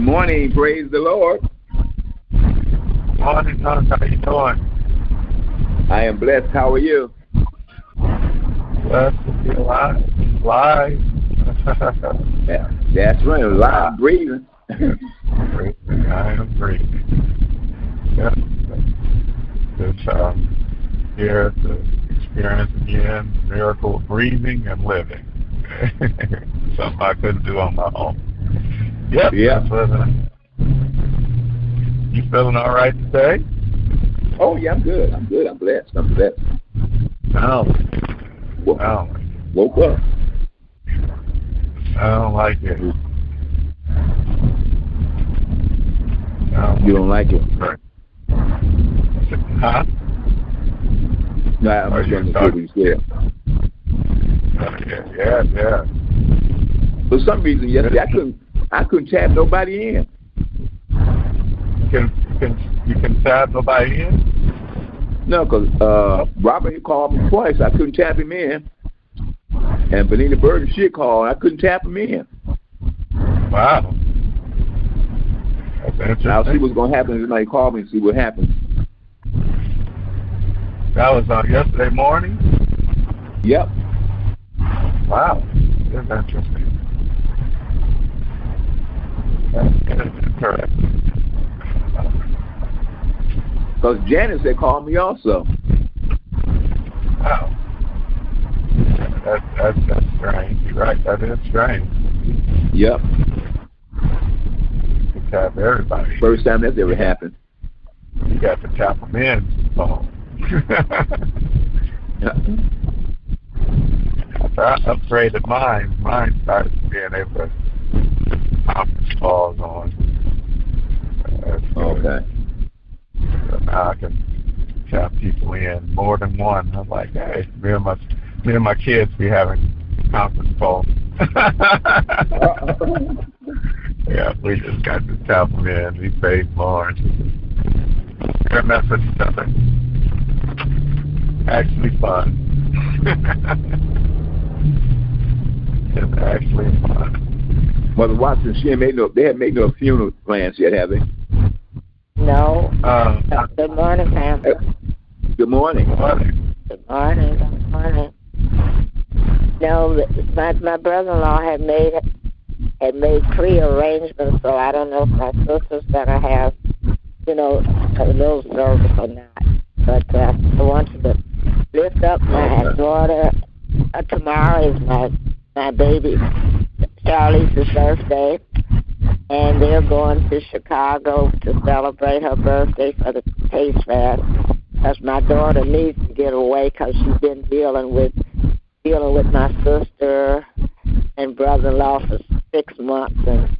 Good morning. Praise the Lord. Morning, Tom. How you doing? I am blessed. How are you? Blessed to be alive. Live. Yeah, that's right. Live breathing. breathing. I am breathing. Yep. It's um, here to experience again the miracle of breathing and living. Something I couldn't do on my own. Yep. Yeah. You feeling all right today? Oh yeah, I'm good. I'm good. I'm blessed. I'm blessed. No. Wo- No. woke up. I don't like it. No. You don't like it? Huh? No, I'm just going to what you said. Yeah, yeah. For some reason, yesterday I couldn't. I couldn't tap nobody in. You can, can, you can tap nobody in? No, because uh, Robert he called me twice. I couldn't tap him in. And Benita Burton she called. I couldn't tap him in. Wow. That's interesting. I'll see what's going to happen. Somebody call me and see what happens. That was uh, yesterday morning? Yep. Wow. That's interesting. Because Janice had called me also. Oh. Wow. That's, that's, that's strange. You're right. That is strange. Yep. You tap everybody. First time that's ever happened. You got to tap them in. phone. After I upgraded mine, mine started being able to calls on. That's good. Okay. So now I can tap people in more than one. I'm like, hey, me and my me and my kids be having conference calls. yeah, we just got to tap them in. We paid more. Their message nothing. Actually fun. it's actually fun. Mother Watson, she ain't made no. They haven't made no funeral plans yet, have they? No. Um, Good morning, Pam. Good morning. Good morning. Good morning. No, my my brother-in-law had made had made pre-arrangements, so I don't know if my sister's gonna have, you know, a little service or not. But uh, I want you to lift up my daughter. Uh, tomorrow is my my baby Charlie's birthday, and they're going to Chicago to celebrate her birthday for the Taste Fest. Because my daughter needs to get away because she's been dealing with dealing with my sister and brother-in-law for six months, and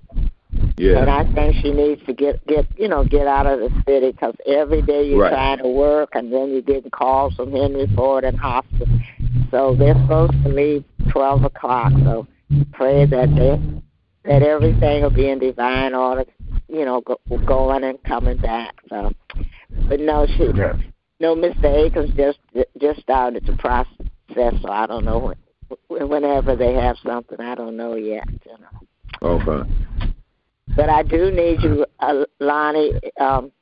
and I think she needs to get get you know get out of the city because every day you're Right. trying to work, and then you're getting calls from Henry Ford and hospice. So they're supposed to leave twelve o'clock. So pray that they that everything will be in divine order, you know, go, going and coming back. So, but no, she Yes. no, Mr. Akins just just started the process, so I don't know when, whenever they have something. I don't know yet. You know. Okay. But I do need you, uh, Lonnie. Um,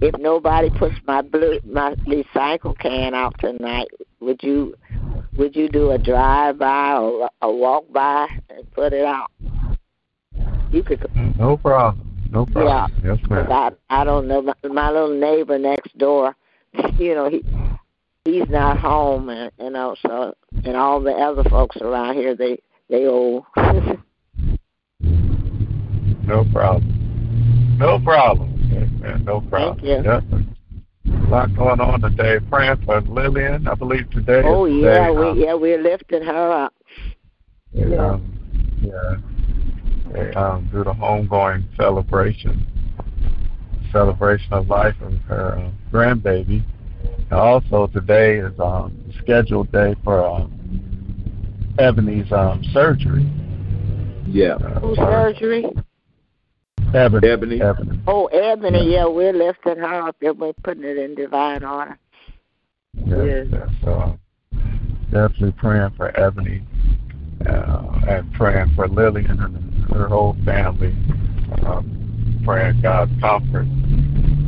if nobody puts my blue my recycle can out tonight, would you would you do a drive by or a walk by and put it out? You could. No problem. No problem. Yeah. Yes, ma'am. I I don't know my, my little neighbor next door. You know he he's not home, and you know so and all the other folks around here they they old. No problem. No problem. Yes, ma'am. No problem. you. Yep. A lot going on today. Praying for Lillian, I believe today. oh is yeah, today, we um, yeah we're lifting her up. they, um, yeah. They um, do the homegoing celebration, celebration of life of her uh, grandbaby. And also today is um, scheduled day for um, Ebony's um, surgery. Yeah. Uh, Who's for surgery? Ebony. Ebony. Ebony. Oh, Ebony, Yeah. yeah, we're lifting her up and we're putting it in divine honor. Yes, yes. So um, definitely praying for Ebony uh, and praying for Lillian and her whole family. Um, praying God's comfort.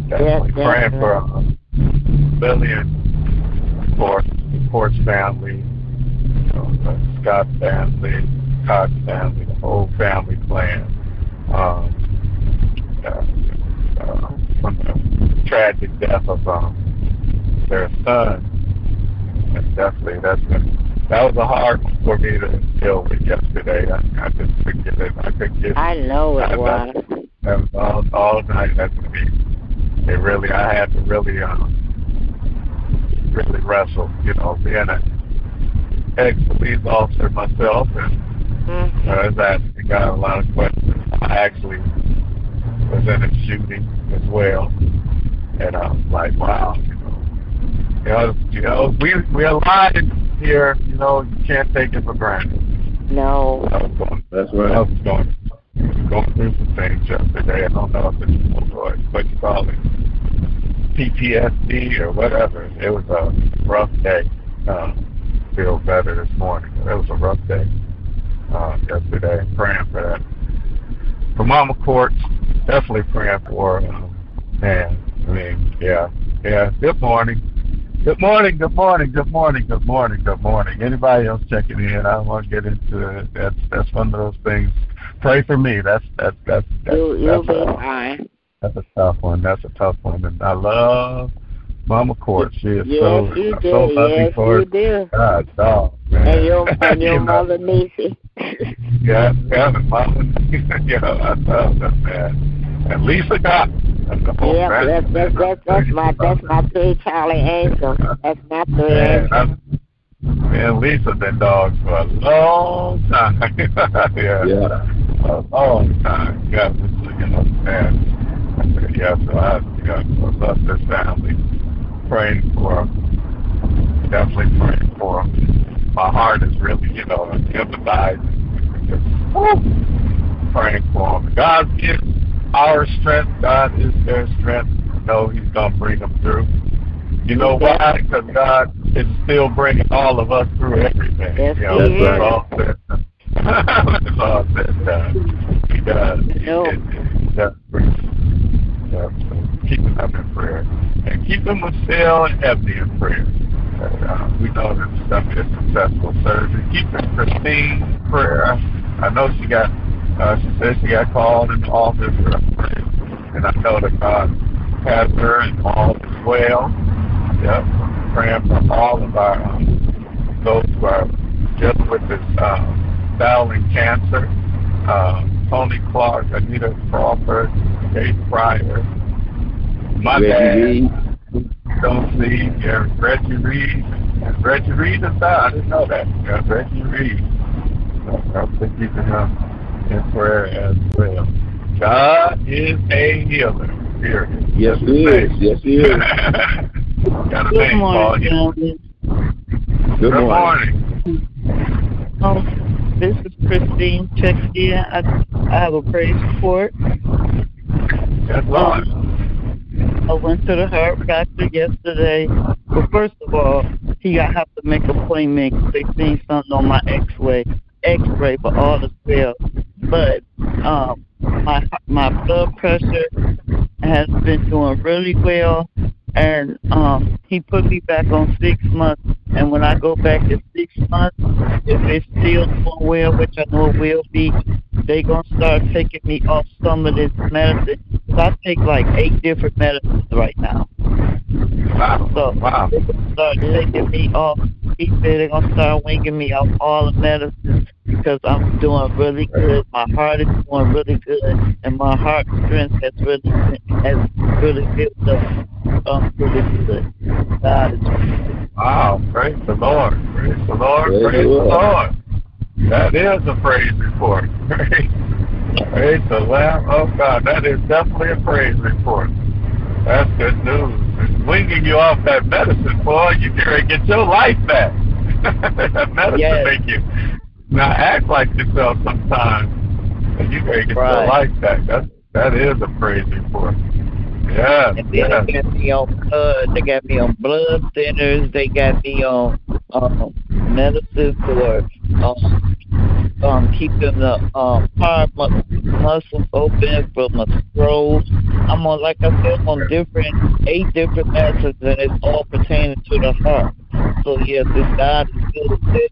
Definitely Yes, praying for um, Lillian, of course, the family, you know, the Scott family, Cox family, the whole family plan. Um, uh, uh, from the tragic death of um, their son. And definitely, that's a, that was a hard one for me to deal with yesterday. I, I just couldn't get it. I couldn't get I know I- it was. that was all all night. That's me. It really, I had to really, um, really wrestle. You know, being an ex-police officer myself, and Mhm. I was asking God a lot of questions. I actually was in a shooting as well, and I was like, wow. You know, you know, we we alive here. You know, you can't take it for granted. No. I was going That's right. I was going, going through some things yesterday. I don't know if it's what, what you call it, PTSD or whatever. It was a rough day. Uh, feel better this morning. It was a rough day uh, yesterday. Praying for that. For Mama Court, definitely praying for. Um, man, I mean, yeah, yeah. Good morning. Good morning, good morning, good morning, good morning, good morning. Anybody else checking in? I don't want to get into it. That's that's one of those things. Pray for me. That's that's that's that's, You, you'll that's, a, that's a tough one. That's a tough one. And I love Mama Court. She is Yes, so you so do. loving Yes, for you do. God, dog, man. And your and your You know? mother Niecy. Yeah, yeah, the mama. yeah, I love that man. And Lisa got. That's the yeah, that's that's that's that's my that's my three Charlie Angels. That's my three Man, angels. I'm, me and Lisa been dogs for a long time. yeah. Yeah. A long time. Yeah, you know, man. Yeah, so I, yeah, I love this family. Praying for 'em. Definitely praying for 'em. My heart is really, you know, empathizing. Just, woo, praying for them. God gives our strength. God is their strength. You know He's going to bring them through. You know why? Because God is still bringing all of us through everything. Yes, you know, He is. all said and done. it's all said done. Uh, he does. He, No. it, it, does bring- yeah, so keeping them in prayer. And keeping Michelle and Ebony in prayer. Uh, we know that it's going to be a successful surgery. Keeping Christine in prayer. I know she got, uh, she said she got called in the office for. And I know that God has her and all is well. Yep. Praying for all of our um, those who are dealing with this um, battling cancer. Um, Tony Clark, Anita Crawford, Kate Pryor, my Reggie dad, Reed. don't see yeah, Reggie Reed. And Reggie Reed is out. I didn't know that. Yeah, Reggie Reed. So I'm keeping him in prayer as well. God is a healer. Period. Yes, That's he is. name. Yes, he is. Got a Good name morning, him. Good Good morning. morning. Um, this is Christine checking in. I, I have a praise report. Yes, Lord. I went to the heart doctor yesterday. Well, first of all, he got have to make an appointment they seen something on my X-ray, X-ray for all the cells. But um, my my blood pressure has been doing really well, and um, he put me back on six months. And when I go back in six months, if it's still doing well, which I know it will be, they gonna start taking me off some of this medicine. 'Cause I take like eight different medicines right now. Wow. So Wow. they gonna start taking me off. He said they're gonna start winging me off all the medicines because I'm doing really good. My heart is doing really good, and my heart strength has really has really built up um, really good. God is Wow. Praise the Lord. Praise the Lord. Praise Praise, the the Lord. Lord. That is a praise report. Praise, praise the Lamb of God. That is definitely a praise report. That's good news. And winging you off that medicine, boy, you can get your life back. that medicine Yes. make you not act like yourself sometimes. And you can get your life back. That that is a praise report. Yes, And then yes. they got me on blood. They got me on blood thinners. They got me on um, medicine for um, um, keeping the um, heart mu- muscles open from a stroke. I'm on, like I said, I'm on different, eight different methods, and it's all pertaining to the heart. So yes, this God is good.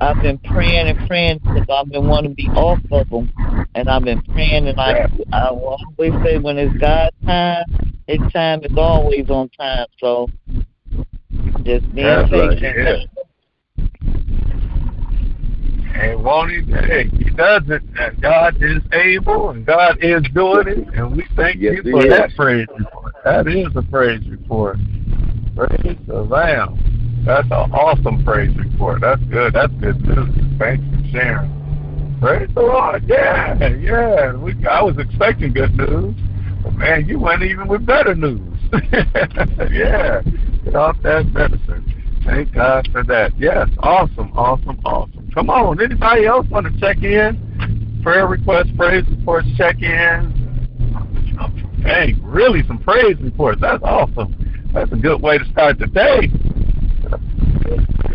I've been praying and praying because I've been wanting to be off of them, and I've been praying, and I I will always say when it's God's time, His time is always on time. So just being That's right, patient. And won't he? He does it. And God is able, and God is doing it, and we thank Yes, you for that praise report. That is a praise report. Praise the Lamb. That's an awesome praise report. That's good. That's good news. Thanks for sharing. Praise the Lord. Yeah, yeah. We, I was expecting good news, but man, you went even with better news. yeah, get off that medicine. Thank God for that. Yes, awesome, awesome, awesome. Come on, anybody else want to check in? Prayer requests, praise reports, check in. Hey, really some praise reports. That's awesome. That's a good way to start the day.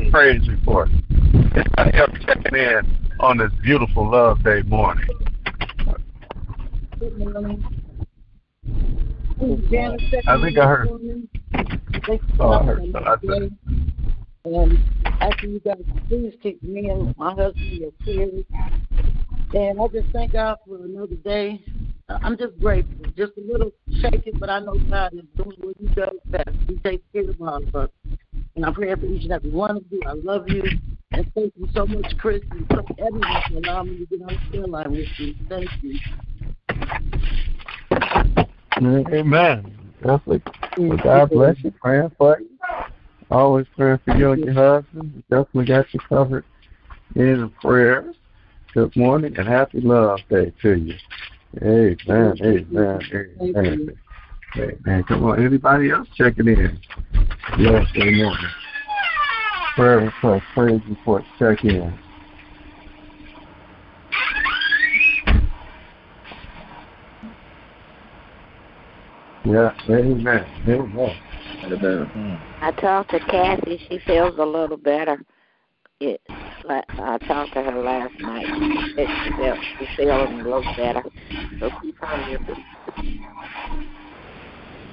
Praise report. Anybody else checking in on this beautiful Love Day morning? I think I heard. Oh, I heard. I said, And after you guys please keep me and my husband in your prayers. And I just thank God for another day. I'm just grateful. Just a little shaken, but I know God is doing what He does best. He takes care of all of us. And I pray for each and every one of you. I love you. And thank you so much, Chris, and so everyone for allowing me to get on the prayer line with you. Thank you. Amen. Definitely. Well, God bless you. Praying for you. Always praying for you and your husband. We definitely got you covered in the prayers. Good morning and happy Love Day to you. Amen. Amen. Amen. Amen. Come on. Anybody else checking in? Yes, Day morning. Prayer request, praise report, check in. Yeah, amen. Amen. Amen. I talked to Kathy. She feels a little better. It, I talked to her last night. She said she felt she's feeling a little better. So keep her lifted.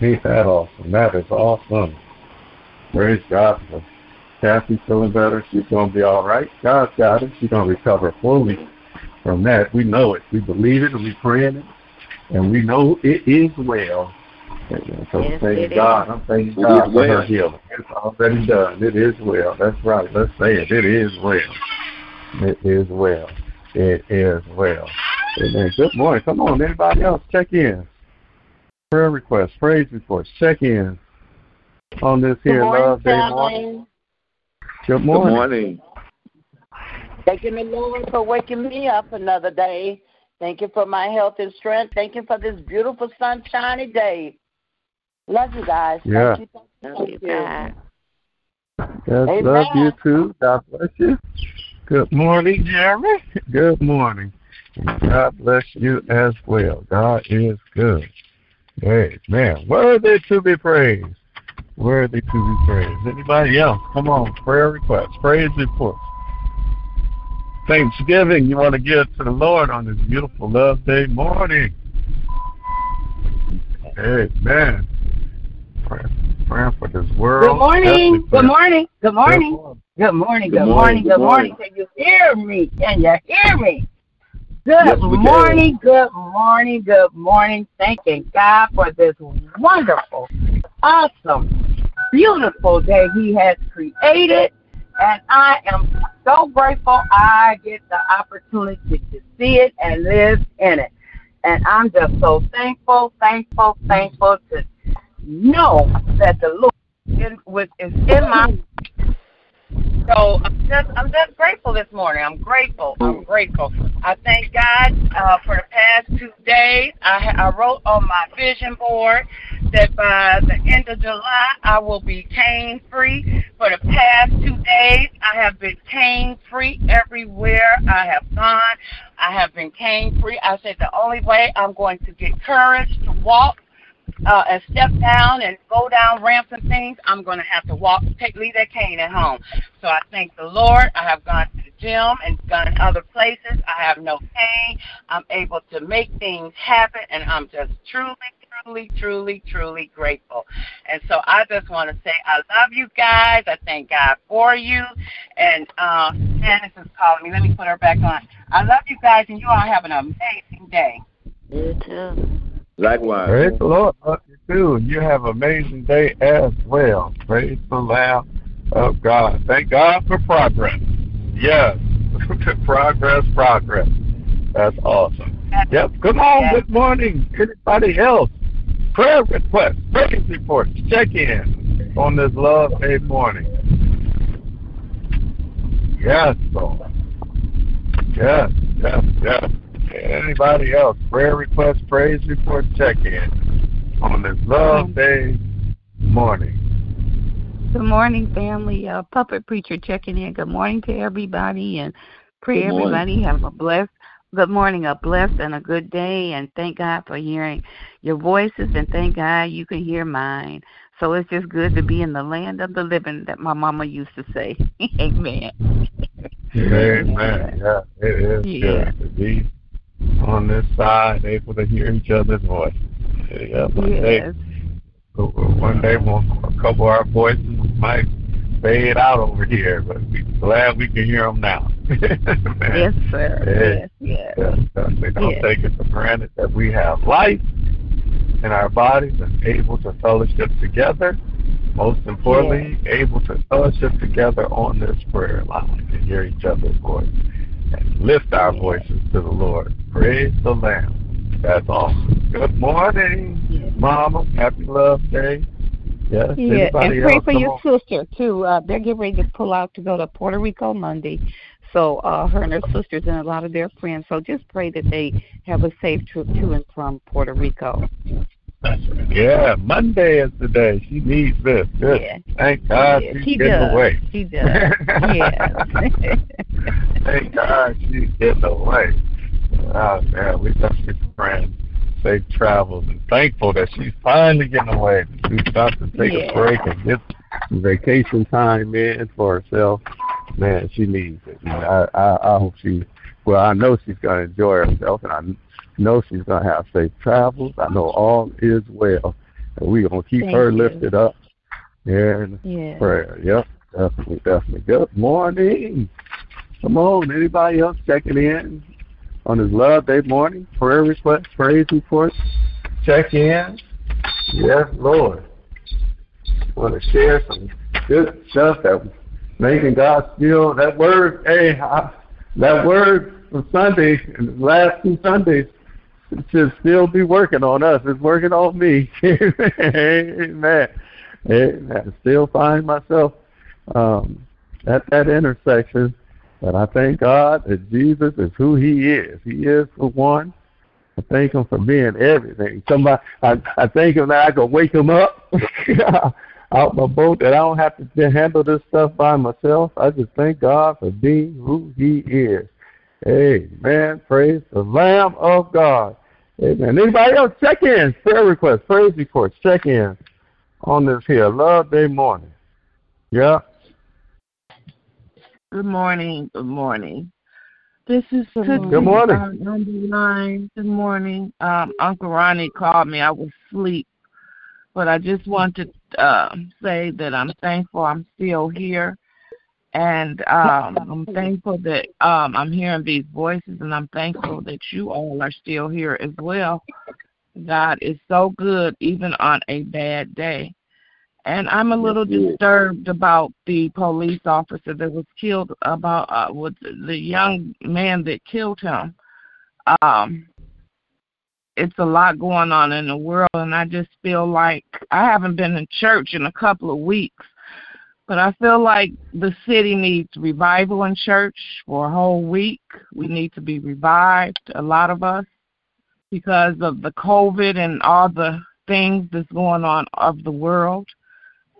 Ain't that awesome? That is awesome. Praise God for Kathy feeling better. She's going to be all right. God's got it. She's going to recover fully from that. We know it. We believe it and we praying it. And we know it is well. And so Yes, thank it God. I'm thanking God is for her healing. It's already done. It is well. That's right. Let's say it. It is well. It is well. It is well. Amen. Good morning. Come on, anybody else? Check in. Prayer requests, praise reports, check in on this here Love Day morning. Good Good morning. morning. Thanking the Lord for waking me up another day. Thank you for my health and strength. Thank you for this beautiful sunshiny day. Love you guys. Yeah. Thank you. Thank Love you. you, Yes, Amen. love you too. God bless you. Good morning, Jeremy. Good morning. God bless you as well. God is good. Amen. Worthy to be praised. Worthy to be praised. Anybody else? Come on. Prayer requests, praise reports. Thanksgiving you want to give to the Lord on this beautiful love day morning. Amen. Praying, praying for this world. Good morning. Good morning. Good morning. Good morning. Good morning, good morning. Can you hear me? Can you hear me? Good Yes, we can. morning. Good morning. Good morning. Thanking God for this wonderful, awesome, beautiful day He has created. And I am so grateful I get the opportunity to see it and live in it. And I'm just so thankful, thankful, thankful to know that the Lord in, with, is in my so I'm just I'm just grateful this morning. I'm grateful. I'm grateful. I thank God uh, for the past two days. I ha- I wrote on my vision board that by the end of July I will be pain free. For the past two days I have been pain free everywhere I have gone. I have been pain free. I said the only way I'm going to get courage to walk uh, and step down and go down ramps and things, I'm going to have to walk, take, leave that cane at home. So I thank the Lord. I have gone to the gym and gone other places. I have no pain. I'm able to make things happen, and I'm just truly, truly, truly, truly grateful. And so I just want to say I love you guys. I thank God for you. And uh, Janice is calling me. Let me put her back on. I love you guys, and you all have an amazing day. You too. Likewise. Praise the Lord. Love you too. You have an amazing day as well. Praise the Lamb of God. Thank God for progress. Yes. progress, progress. That's awesome. Yep. Come on. Good morning. Anybody else? Prayer request, praise reports, check in on this Love Day morning. Yes, Lord. Yes, yes, yes. Anybody else? Prayer request, praise report, check in on this Love Day morning. Good morning, family. Uh, Puppet Preacher checking in. Good morning to everybody, and pray everybody have a blessed, good morning, a blessed and a good day. And thank God for hearing your voices, and thank God you can hear mine. So it's just good to be in the land of the living, that my mama used to say. Amen. Amen. Yeah, it is Yeah. good to be on this side, able to hear each other's voice. Yeah, one day, Yes. one day, one, a couple of our voices might fade out over here, but we're glad we can hear them now. Yes, sir. Yeah. Yes, yes. Yes. Don't Yes. take it for granted that we have life in our bodies and able to fellowship together. Most importantly, able to fellowship together on this prayer line and hear each other's voice lift our voices to the Lord. Praise the Lamb. That's awesome. Good morning, Mama. Happy Love Day. Yes. Yeah, and pray for your on. sister too. Uh, they're getting ready to pull out to go to Puerto Rico Monday. So uh, her and her sisters and a lot of their friends. So just pray that they have a safe trip to and from Puerto Rico. Yeah, Monday is the day. She needs this. Good. Yeah. Thank God Yeah, she's she getting does. away. She does. yes. Thank God she's getting away. Oh man, we definitely praying safe travels and thankful that she's finally getting away to do something, take Yeah. a break and get vacation time in for herself. Man, she needs it. I, I, I hope she well, I know she's gonna enjoy herself and I know she's gonna have safe travels. I know all is well. And we're gonna keep Thank her you. lifted up in Yeah. prayer. Yep, definitely, definitely. Good morning. Come on, anybody else checking in on this Love Day morning? Prayer request, praise report, check in. Yes, Lord. Want to share some good stuff that making God feel that word. Hey, I, that word from Sunday and the last two Sundays should still be working on us. It's working on me. Amen. Amen. Still find myself um, at that intersection. And I thank God that Jesus is who He is. He is the one. I thank Him for being everything. Somebody, I, I thank Him that I can wake Him up out my boat. That I don't have to handle this stuff by myself. I just thank God for being who He is. Amen. Praise the Lamb of God. Amen. Anybody else check in? Prayer requests, praise reports, check in on this here Love Day morning. Yeah. Good morning. Good morning. This is Good Tootsie Good morning. on number nine. Good morning. Um, Uncle Ronnie called me. I was asleep, but I just wanted to uh, say that I'm thankful I'm still here, and um, I'm thankful that um, I'm hearing these voices, and I'm thankful that you all are still here as well. God is so good, even on a bad day. And I'm a little Yes, he is. disturbed about the police officer that was killed about uh, with the young man that killed him. Um, it's a lot going on in the world, and I just feel like I haven't been in church in a couple of weeks, but I feel like the city needs revival in church for a whole week. We need to be revived, a lot of us, because of the COVID and all the things that's going on of the world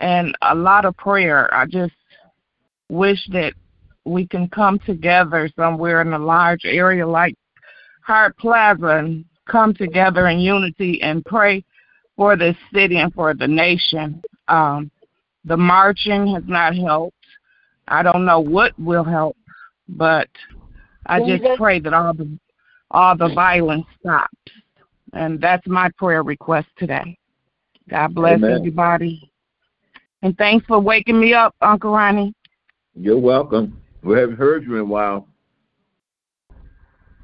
and a lot of prayer. I just wish that we can come together somewhere in a large area like Hart Plaza and come together in unity and pray for this city and for the nation. Um, the marching has not helped. I don't know what will help, but I just pray that all the all the violence stops. And that's my prayer request today. God bless Amen. everybody. And thanks for waking me up, Uncle Ronnie. You're welcome. We haven't heard you in a while.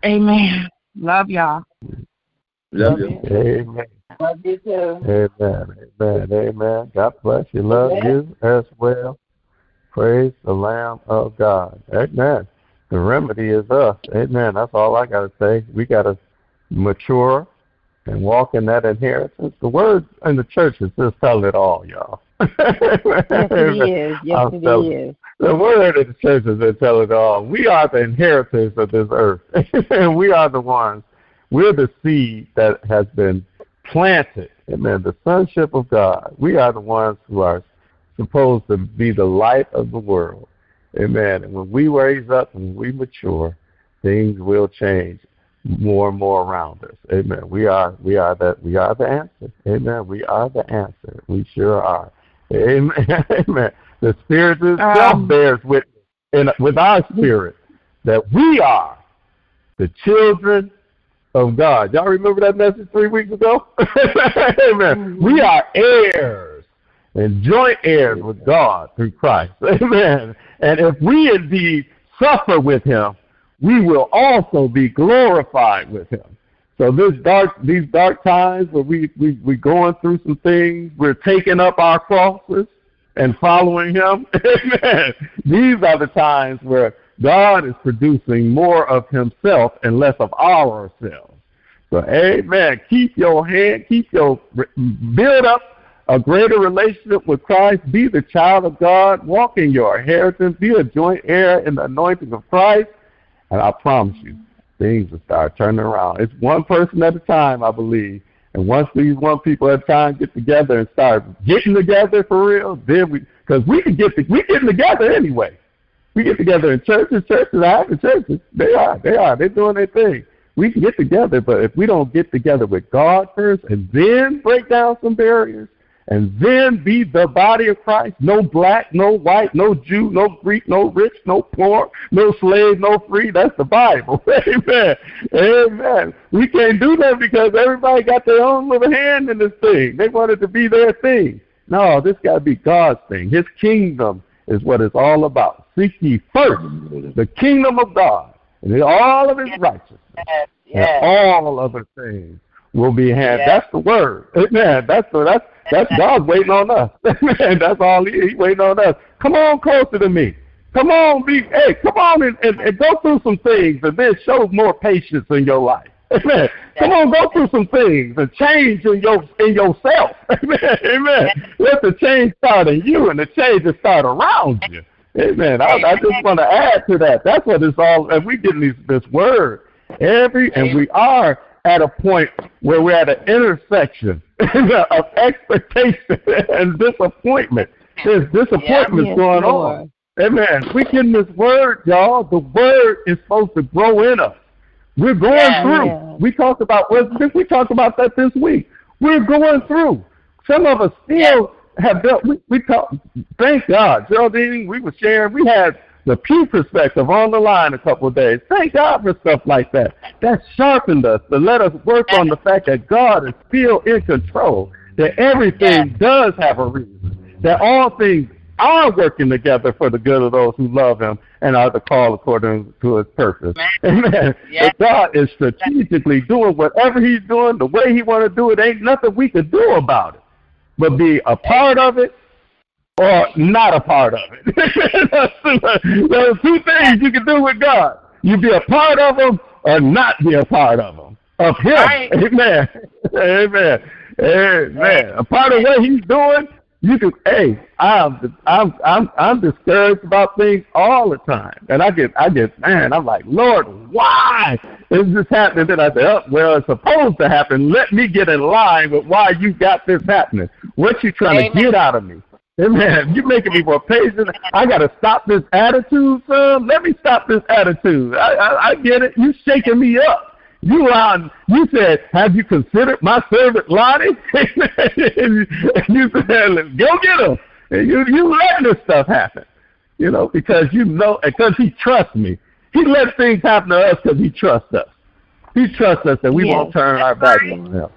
Amen. Love y'all. Love you. Amen. Love you too. Amen. Amen. Amen. God bless you. Love you as well. Praise the Lamb of God. Amen. The remedy is us. Amen. That's all I got to say. We got to mature and walk in that inheritance. The word in the churches just tell it all, y'all. Yes, it is. Yes, I'm it telling is. The word of the churches they tell it all. We are the inheritors of this earth. and we are the ones. We're the seed that has been planted. Amen. The sonship of God. We are the ones who are supposed to be the light of the world. Amen. And when we raise up and we mature, things will change more and more around us. Amen. We are we are that we are the answer. Amen. We are the answer. We sure are. Amen. Amen. The Spirit itself Um, bears witness in, with our spirit that we are the children of God. Y'all remember that message three weeks ago? Amen. Mm-hmm. We are heirs and joint heirs with God through Christ. Amen. And if we indeed suffer with him, we will also be glorified with him. So this dark, these dark times where we we we going through some things, we're taking up our crosses and following Him. Amen. These are the times where God is producing more of Himself and less of ourselves. So, Amen. Keep your hand, keep your build up a greater relationship with Christ. Be the child of God. Walk in your inheritance. Be a joint heir in the anointing of Christ. And I promise you, things will start turning around. It's one person at a time, I believe. And once these one people at a time get together and start getting together for real, then we, because we can get, we getting together anyway. We get together in churches, churches, have the churches. They are, they are, they're doing their thing. We can get together, but if we don't get together with God first and then break down some barriers, and then be the body of Christ. No black, no white, no Jew, no Greek, no rich, no poor, no slave, no free. That's the Bible. Amen. Amen. We can't do that because everybody got their own little hand in this thing. They want it to be their thing. No, this got to be God's thing. His kingdom is what it's all about. Seek ye first the kingdom of God and all of his righteousness. Yes, And yes. all other things will be had. Yes. That's the word. Amen. That's the, that's that's God waiting on us. Amen. That's all he, he waiting on us. Come on closer to me. Come on, be hey, come on and, and, and go through some things and then show more patience in your life. Amen. Come on, go through some things and change in your in yourself. Amen. Amen. Let the change start in you and the change will start around you. Amen. I, I just want to add to that. That's what it's all. And we getting these, this word every, and we are at a point where we're at an intersection of expectation and disappointment. There's disappointment Yes, going on. Amen. We getting this word, y'all. The word is supposed to grow in us. We're going Yes. through. Yes. We talked about we talked about that this week. We're going through. Some of us still have built. We, we talk. Thank God, Geraldine. We were sharing. We had the Pew perspective on the line a couple of days. Thank God for stuff like that. That sharpened us to let us work on the fact that God is still in control. That everything does have a reason. That all things are working together for the good of those who love Him and are the call according to His purpose. Amen. Yes. God is strategically doing whatever He's doing the way He want to do it. Ain't nothing we can do about it, but be a part of it or not a part of it. There's two things you can do with God. You be a part of Him or not be a part of Him. Of Him. Right. Amen. Amen. Amen. A part of what He's doing, you can. Hey, I'm I'm I'm I'm discouraged about things all the time, and I get I get man. I'm like, Lord, why is this happening? Then I say, oh, well, it's supposed to happen. Let me get in line with why you got this happening. What you trying Amen. to get out of me? Amen. You're making me more patient. I got to stop this attitude, son. Let me stop this attitude. I, I, I get it. You're shaking me up. You lied. You said, "Have you considered my servant Lonnie?" and you said, "Let's go get him." And you you let this stuff happen, you know, because you know, because he trusts me. He lets things happen to us because he trusts us. He trusts us that we Yes. won't turn our back on him.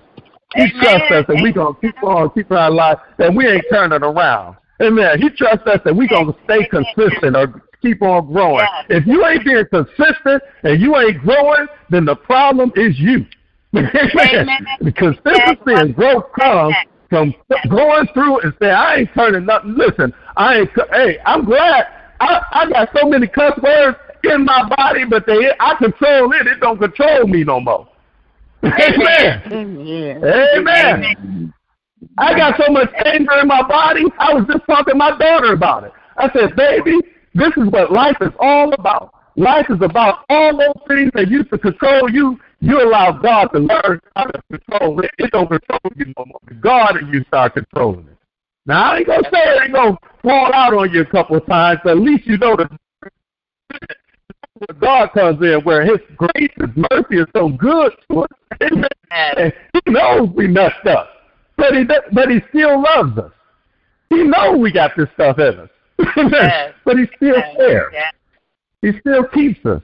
He trusts us that we gonna keep on keeping our life, that we ain't turning around. Amen. He trusts us that we gonna stay consistent or keep on growing. If you ain't being consistent and you ain't growing, then the problem is you. Amen. Consistency and growth comes from going through and saying, I ain't turning nothing. Listen, I ain't. Hey, I'm glad. I, I got so many cuss words in my body, but they I control it. It don't control me no more. Amen. Amen. Amen. I got so much anger in my body. I was just talking to my daughter about it. I said, baby, this is what life is all about. Life is about all those things that used to control you. You allow God to learn how to control it. It don't control you no more. God and you start controlling it. Now, I ain't going to say it ain't going to fall out on you a couple of times, but at least you know that where God comes in, where His grace, His mercy is so good to us. He knows we messed up, but He but He still loves us. He knows we got this stuff in us, Amen. but he's still cares. He still keeps us.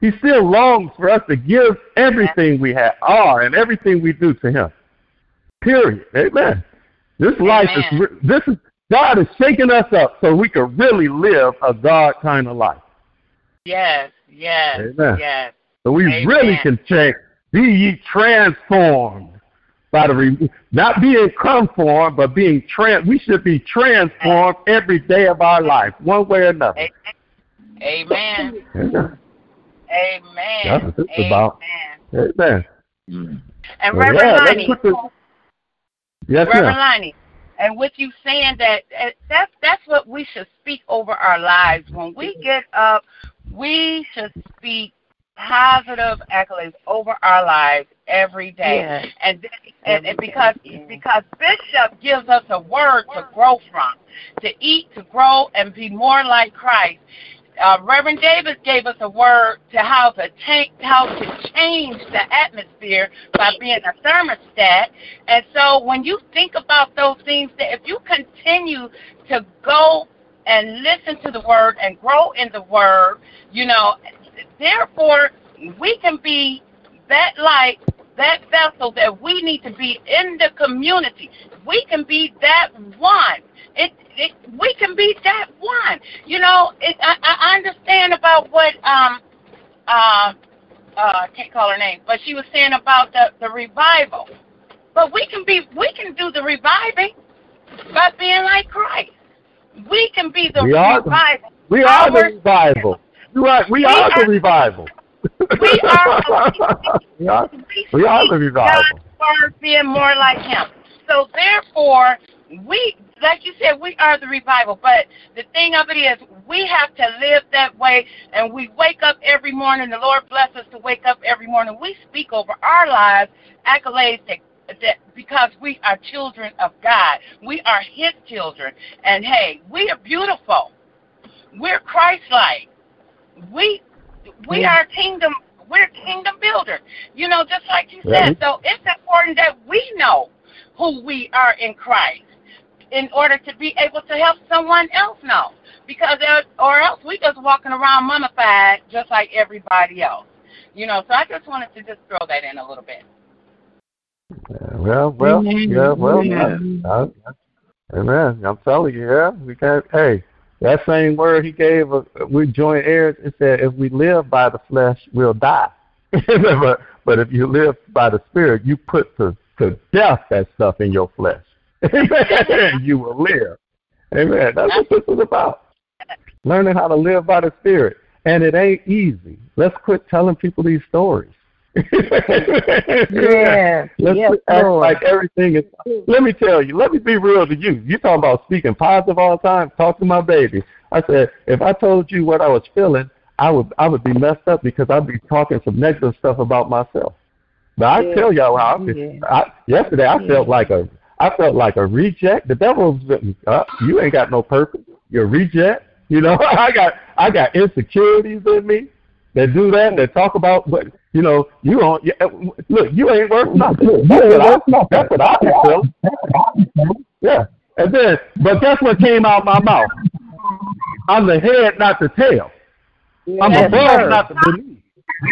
He still longs for us to give everything we have, are, and everything we do to Him. Period. Amen. This life is this is God is shaking us up so we can really live a God kind of life. Yes, yes, Amen. yes. So we Amen. really can check, be ye transformed by the re- not being conformed, but being trans. We should be transformed every day of our life, one way or another. Amen. Amen. Amen. That's what it's about. Amen. And Well, Reverend yeah, Lonnie, this- Yes, Reverend. Lonnie, and with you saying that, uh, that's that's what we should speak over our lives. When we get up, we should speak positive accolades over our lives every day. Yes. And, and and because because Bishop gives us a word to grow from, to eat, to grow, and be more like Christ. Uh, Reverend Davis gave us a word to how to take, how to change the atmosphere by being a thermostat. And so when you think about those things, that if you continue to go and listen to the word and grow in the word, you know, therefore we can be that light, that vessel that we need to be in the community. We can be that one. It, it we can be that one. You know, it, I, I understand about what um uh uh can't call her name, but she was saying about the the revival. But we can be we can do the reviving by being like Christ. We can be the We are the- revival. We are the revival. You're right. We, We are, the revival. We are we are, we are the revival. God's word being more like Him. So therefore, we, like you said, we are the revival. But the thing of it is, we have to live that way, and we wake up every morning. The Lord bless us to wake up every morning. We speak over our lives accolades that. That because we are children of God, we are His children, and hey, we are beautiful. We're Christ-like. We we are kingdom we're kingdom builders. You know, just like you said. So it's important that we know who we are in Christ in order to be able to help someone else know. Because or else we just walking around mummified just like everybody else. You know, so I just wanted to just throw that in a little bit. Yeah, Well, well, yeah, well, yeah. I, I, amen. I'm telling you, yeah, we can't. Hey, that same word he gave, uh, we join heirs. It said, if we live by the flesh, we'll die. but but if you live by the spirit, you put to to death that stuff in your flesh. You will live. Amen. That's what this is about. Learning how to live by the spirit, and it ain't easy. Let's quit telling people these stories. Yes, Let's yes, quit acting Lord. like everything is. Let me tell you. Let me be real to you. You talking about speaking positive all the time? Talk to my baby. I said, if I told you what I was feeling, I would I would be messed up because I'd be talking some negative stuff about myself. But I Yeah. tell y'all how I. Yeah. I, yesterday I felt like a I felt like a reject. The devil was uh, you ain't got no purpose. You're a reject. You know, I got I got insecurities in me that do that. and That talk about what you know. You don't yeah, uh, look. You ain't worth nothing. That's what I, that's what I feel. Yeah. And then, but guess what came out my mouth? I'm the head, not the tail. I'm Yes, above, sir. not beneath.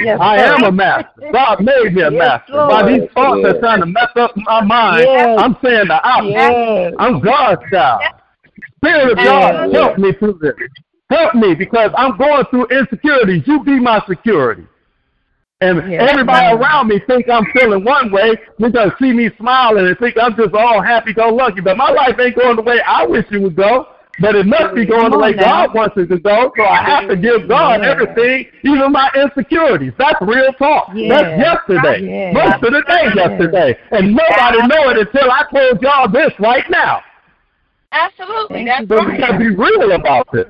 Yes, I sir. am a master. God made me a Yes, master. Lord. By these thoughts that's trying to mess up my mind, Yes. I'm saying the opposite. Yes. I'm God's child. Spirit of God, Yes. help me through this. Help me because I'm going through insecurities. You be my security. And Yes, everybody Lord. around me think I'm feeling one way because see me smiling and think I'm just all happy-go-lucky. But my life ain't going the way I wish it would go. But it must be going Come the way now. God wants it to go. So I have to give God Yes. everything, even my insecurities. That's real talk. Yes. That's yesterday. Yes. Most of the day Yes. yesterday. And nobody know it until I told y'all this right now. Absolutely. That's So That's we gotta be real about this.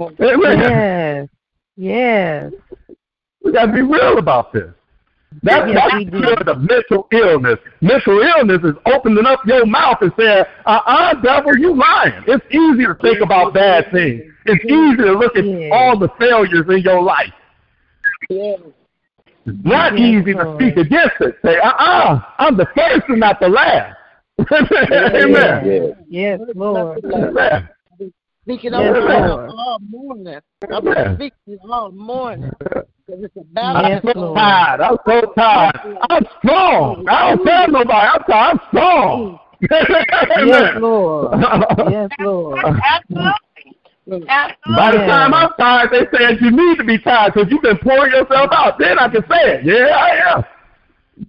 Amen. Yes. Yes. We gotta be real about this. That's Yes, that's good of mental illness. Mental illness is opening up your mouth and saying, uh-uh, devil, you lying. It's easy to think about bad things. It's easy to look at Yes. all the failures in your life. Yeah. It's not Yes, easy to speak against it. Say, uh-uh, I'm the first and not the last. Amen. Yeah. Yes, Lord. Amen. Speaking Yes, of Lord. all morning. I've Yeah. been speaking all morning. Because it's a I'm Yes, balance. so tired. I'm so tired. I'm strong. I don't tell nobody. I'm tired. I'm strong. Yes, Lord. Yes, Lord. Absolutely. Absolutely. By the time I'm tired, they say you need to be tired because you've been pouring yourself out. Then I can say it. Yeah, I am.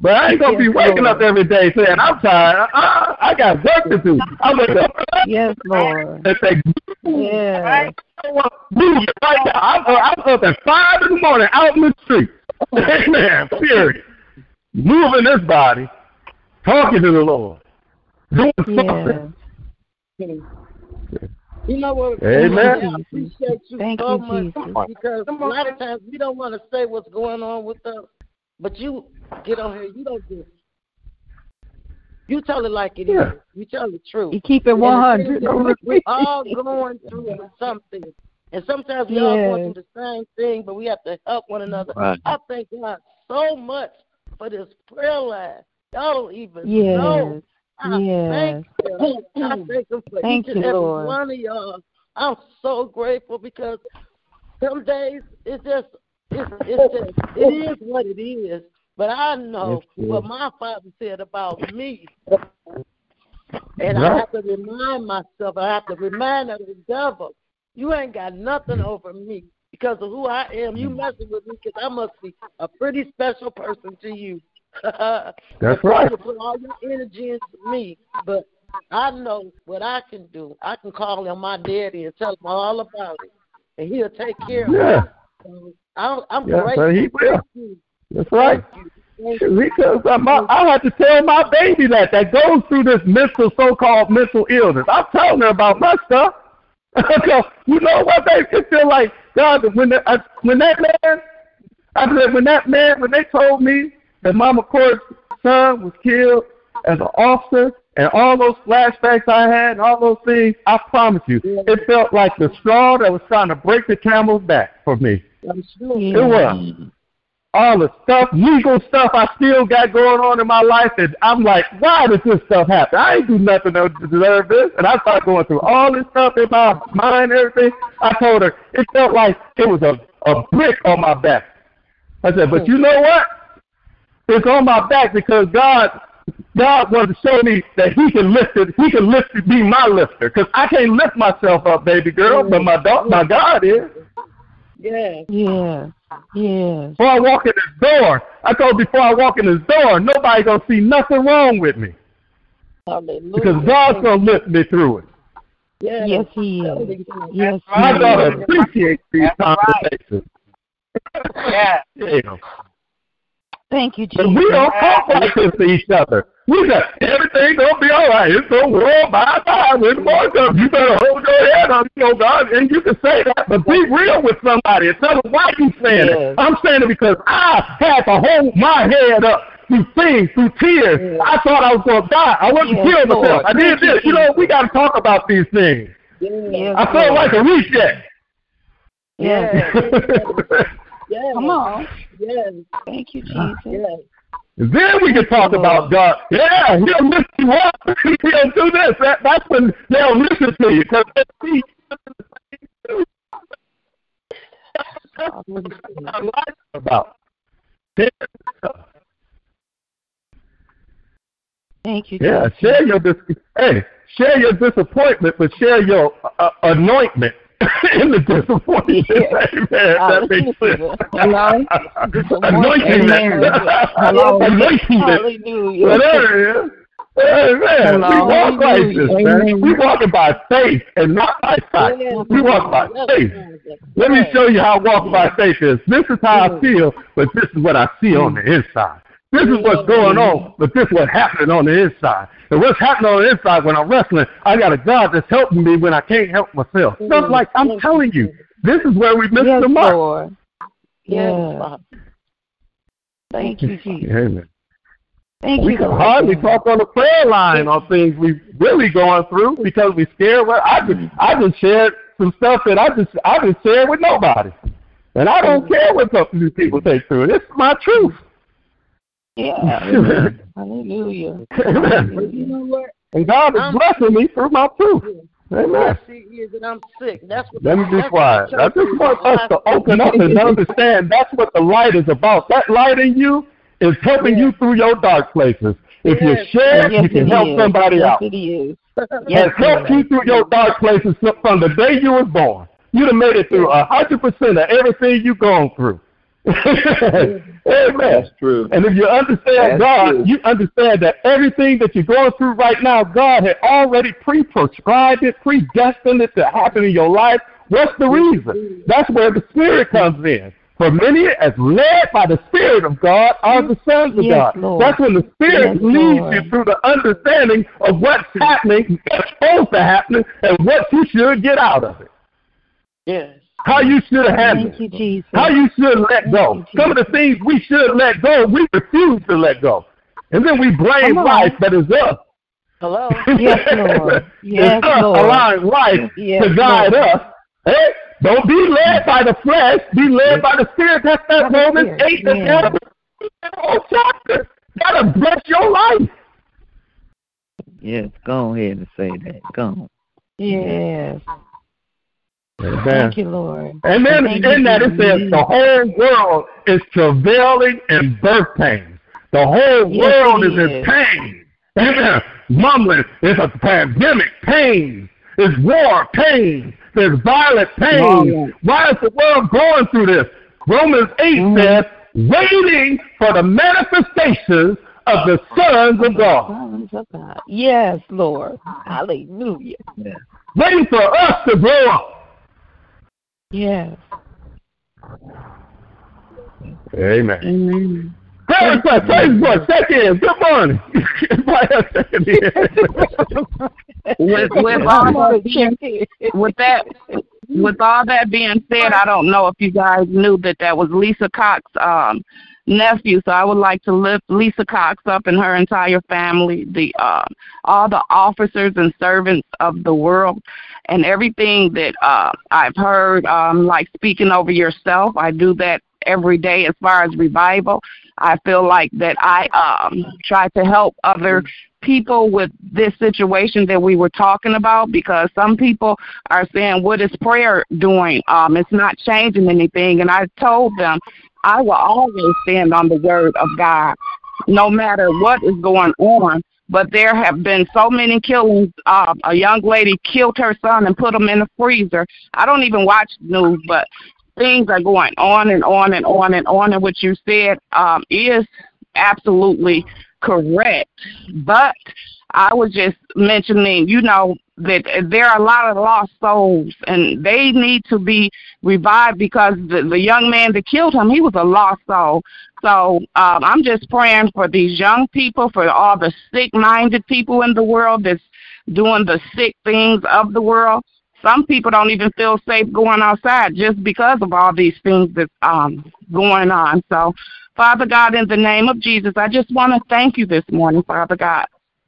But I ain't gonna be waking Lord. up every day saying I'm tired. Uh, I got work to do. I wake up Yes, Lord. and say, Yes. move it right now. I'm, I'm up at five in the morning out in the street. Amen. Period. Moving this body, talking to the Lord, doing something. Yes. You know what? Amen. I appreciate you Thank so you, much Jesus. because a lot of times we don't want to say what's going on with us, but you get on here. You don't just. You tell it like it is. Yeah. You tell the truth. You keep it And the thing 100. We're all going through something. And sometimes we all going through the same thing, but we have to help one another. Right. I thank God so much for this prayer line. Y'all don't even know. Yes. I Yes. thank you. I thank you for Thank each and you, every Lord. one of y'all. I'm so grateful because some days it's just it's, it's just it is what it is. But I know what my father said about me. And I have to remind myself, I have to remind of the devil, you ain't got nothing over me because of who I am. You mm. messing with me because I must be a pretty special person to you. That's right. You put all your energy into me, but I know what I can do. I can call him my daddy and tell him all about it, and he'll take care of Yeah. I'm, I'm Yes, grateful. sir, he will. That's right. Thank you. Thank. Because I'm, I had to tell my baby that that goes through this mental, so-called mental illness. I'm telling her about my stuff. so, you know what, baby? It feel like God when the, I, when that man, I said when that man when they told me that Mama Court's son was killed as an officer and all those flashbacks I had and all those things, I promise you, it felt like the straw that was trying to break the camel's back for me. I'm. It was. All the stuff, legal stuff I still got going on in my life that I'm like, why does this stuff happen? I ain't do nothing to deserve this. And I started going through all this stuff in my mind everything. I told her, it felt like it was a, a brick on my back. I said, but you know what? It's on my back because God God wanted to show me that He can lift it. He can lift it, be my lifter. Because I can't lift myself up, baby girl, but my dog, my God is. Yeah. Yes. Yes. Before I walk in this door, I told before I walk in this door, nobody gonna see nothing wrong with me Hallelujah. because God's gonna lift me through it. Yeah. Yes, he is. Yes, he My daughter is. appreciates these That's right. conversations. Yeah. Yeah. Thank you, But we don't talk like this to each other. We got everything gonna be all right. It's gonna roll by by when the morning. You better hold your head up, you know, God, and you can say that, but be real with somebody tell them why you saying Yes. it. I'm saying it because I had to hold my head up through things, through tears. I thought I was gonna die. I wasn't Yes, kill myself. I did this. You know, we gotta talk about these things. Yes, I felt Lord. like a reset. Yes. Yeah. Come on. Yes. Thank you, Jesus. Yes. Then we can talk about God. Yeah, he'll lift you up. He'll do this. That, that's when they'll listen to you. Cause they see about. Thank you. Yeah, share your dis- hey, share your disappointment, but share your uh, anointment in the disappointment. Amen. Oh, that makes sense. Hello? Anointing that. Hello? Anointing that. Hallelujah. Whatever it is. Amen. We Hello. walk like this, man. We walking by faith and not by sight. We walk by faith. Let me show you how walking by faith is. This is how I feel, but this is what I see on mm. the inside. This is what's going on, but this is what's happening on the inside. And what's happening on the inside when I'm wrestling, I got a God that's helping me when I can't help myself. Stuff like I'm telling you, this is where we miss Yes, the mark. Lord. Yes. Thank you, Jesus. Amen. Thank we you, can Lord. hardly talk on the prayer line on things we really going through because we're scared. Well, I just I just shared some stuff that I just I just shared with nobody, and I don't mm. care what some of these people take through. It's my truth. Yeah. Amen. Hallelujah. Amen. You know what? And God is I'm- blessing me through my truth. Amen. I see is that I'm sick. That's what. Let me be that's quiet. what I just want us to open up and understand that's what the light is about. That light in you is helping you through your dark places. If you Yes. share, Yes, you can help is. somebody yes, out. it is. has helped you through your dark places from the day you was born. You'd have made it through a hundred percent of everything you've gone through. Amen. That's true. And if you understand That's God, true. you understand that everything that you're going through right now, God had already pre-prescribed it, predestined it to happen in your life. What's the reason? That's where the Spirit comes in. For many, as led by the Spirit of God, are the sons of Yes, God. Lord. That's when the Spirit Yes, leads Lord. you through the understanding of what's happening, what's supposed to happen, and what you should get out of it. Yes. How you should handle Thank you. Jesus. How you should let go. You, Some of the things we should let go, we refuse to let go. And then we blame life, but it's us. Hello. Yes, Lord. Yes, it's us Lord. allowing life Yes, to guide Lord. us. Hey, don't be led by the flesh, be led by the Spirit. That's that By the Romans Spirit, 8 that's yeah. got a whole chapter. That'll bless your life. Yes, go ahead and say that. Go on. Yes. Amen. Thank you, Lord. And then Thank in that it says the whole world is travailing in birth pains. The whole Yes, world is in pain. Amen. Mumbling. It's a pandemic. Pain. It's war. Pain. There's violent pain. Why is the world going through this? Romans 8 Mhm. says, waiting for the manifestations of the sons of God. Sons of God. Yes, Lord. Hallelujah. Waiting for us to grow up. Yes. Amen. Amen. Prayer request, praise report, check in. Good morning. Everybody else checking in. with with all that being, with that with all that being said, I don't know if you guys knew that that was Lisa Cox um nephew. So I would like to lift Lisa Cox up and her entire family, the uh, all the officers and servants of the world, and everything that uh, I've heard, um, like speaking over yourself. I do that every day as far as revival. I feel like that I um, try to help other people with this situation that we were talking about because some people are saying, What is prayer doing? Um, it's not changing anything. And I told them, I will always stand on the word of God no matter what is going on. But there have been so many killings. Uh, a young lady killed her son and put him in the freezer. I don't even watch news, but things are going on and on and on and on. And what you said um, is absolutely correct. But I was just mentioning, you know, that there are a lot of lost souls and they need to be revived because the, the young man that killed him, he was a lost soul. So um, I'm just praying for these young people, for all the sick minded people in the world that's doing the sick things of the world. Some people don't even feel safe going outside just because of all these things that's um, going on. So, Father God, in the name of Jesus, I just want to thank you this morning, Father God,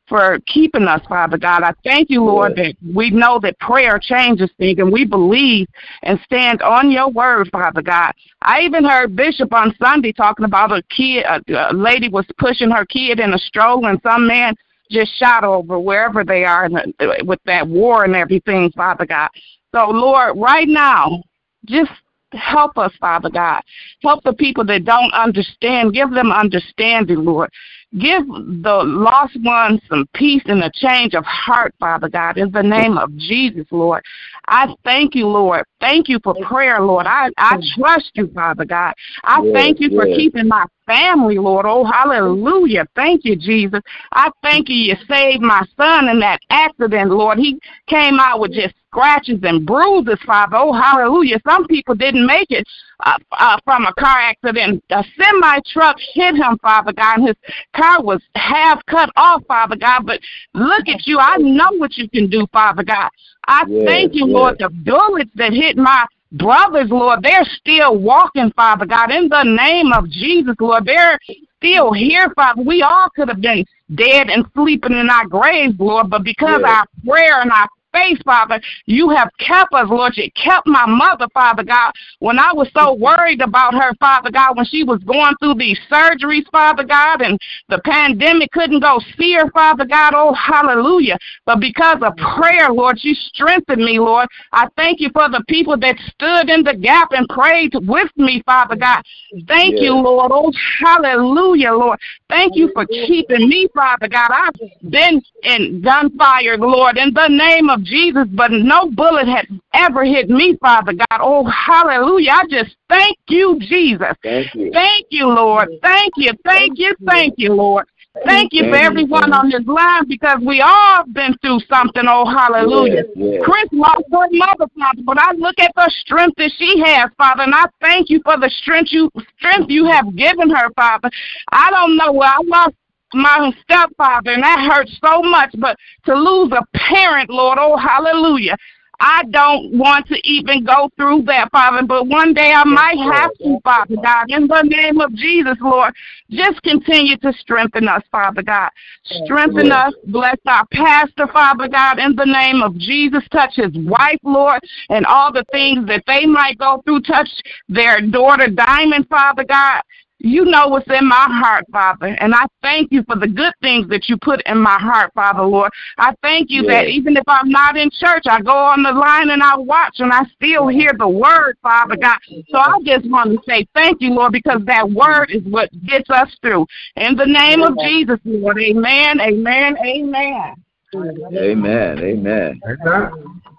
for keeping us, Father God. I thank you, Lord, that we know that prayer changes things and we believe and stand on your word, Father God. I even heard Bishop on Sunday talking about a kid, a, a lady was pushing her kid in a stroller and some man just shot over wherever they are in the, with that war and everything, Father God. So, Lord, right now, just help us, Father God. Help the people that don't understand. Give them understanding, Lord. Give the lost ones some peace and a change of heart, Father God, in the name of Jesus, Lord. I thank you, Lord. Thank you for prayer, Lord. I, I trust you, Father God. I Yes, thank you for keeping my family, Lord. Oh, hallelujah. Thank you, Jesus. I thank you you saved my son in that accident, Lord. He came out with just scratches and bruises, Father. Oh, hallelujah. Some people didn't make it uh, uh, from a car accident. A semi truck hit him, Father God, and his car was half cut off, Father God. But look at you. I know what you can do, Father God. I Yes, thank you, yes. Lord. The bullets that hit my brothers, Lord, they're still walking, Father God, in the name of Jesus, Lord. They're still here, Father. We all could have been dead and sleeping in our graves, Lord, but because our prayer and our faith, Father, you have kept us, Lord. You kept my mother, Father God, when I was so worried about her, Father God, when she was going through these surgeries, Father God, and the pandemic couldn't go see her, Father God. Oh, hallelujah. But because of prayer, Lord, you strengthened me, Lord. I thank you for the people that stood in the gap and prayed with me, Father God. Thank you, Lord. Oh, hallelujah, Lord. Thank you for keeping me, Father God. I've been in gunfire, Lord, in the name of Jesus, but no bullet had ever hit me, Father God. Oh, hallelujah. I just thank you, Jesus. Thank you. Thank you, Lord. Thank you, thank you, thank you, Lord. Thank you for everyone on this line because we all been through something. Oh, hallelujah. Yes, yes. Chris lost her mother, Father, but I look at the strength that she has, Father, and I thank you for the strength you strength you have given her, Father. I don't know where I lost my stepfather, and that hurts so much, but to lose a parent, Lord, oh, hallelujah. I don't want to even go through that, Father, but one day I might have to, Father God. In the name of Jesus, Lord, just continue to strengthen us, Father God. Strengthen us. Bless our pastor, Father God, in the name of Jesus. Touch his wife, Lord, and all the things that they might go through. Touch their daughter, Diamond, Father God. You know what's in my heart, Father, and I thank you for the good things that you put in my heart, Father, Lord. I thank you that even if I'm not in church, I go on the line and I watch and I still hear the word, Father God. So I just want to say thank you, Lord, because that word is what gets us through. In the name of Jesus, Lord, amen, amen, amen. Amen. Amen. Amen. Amen.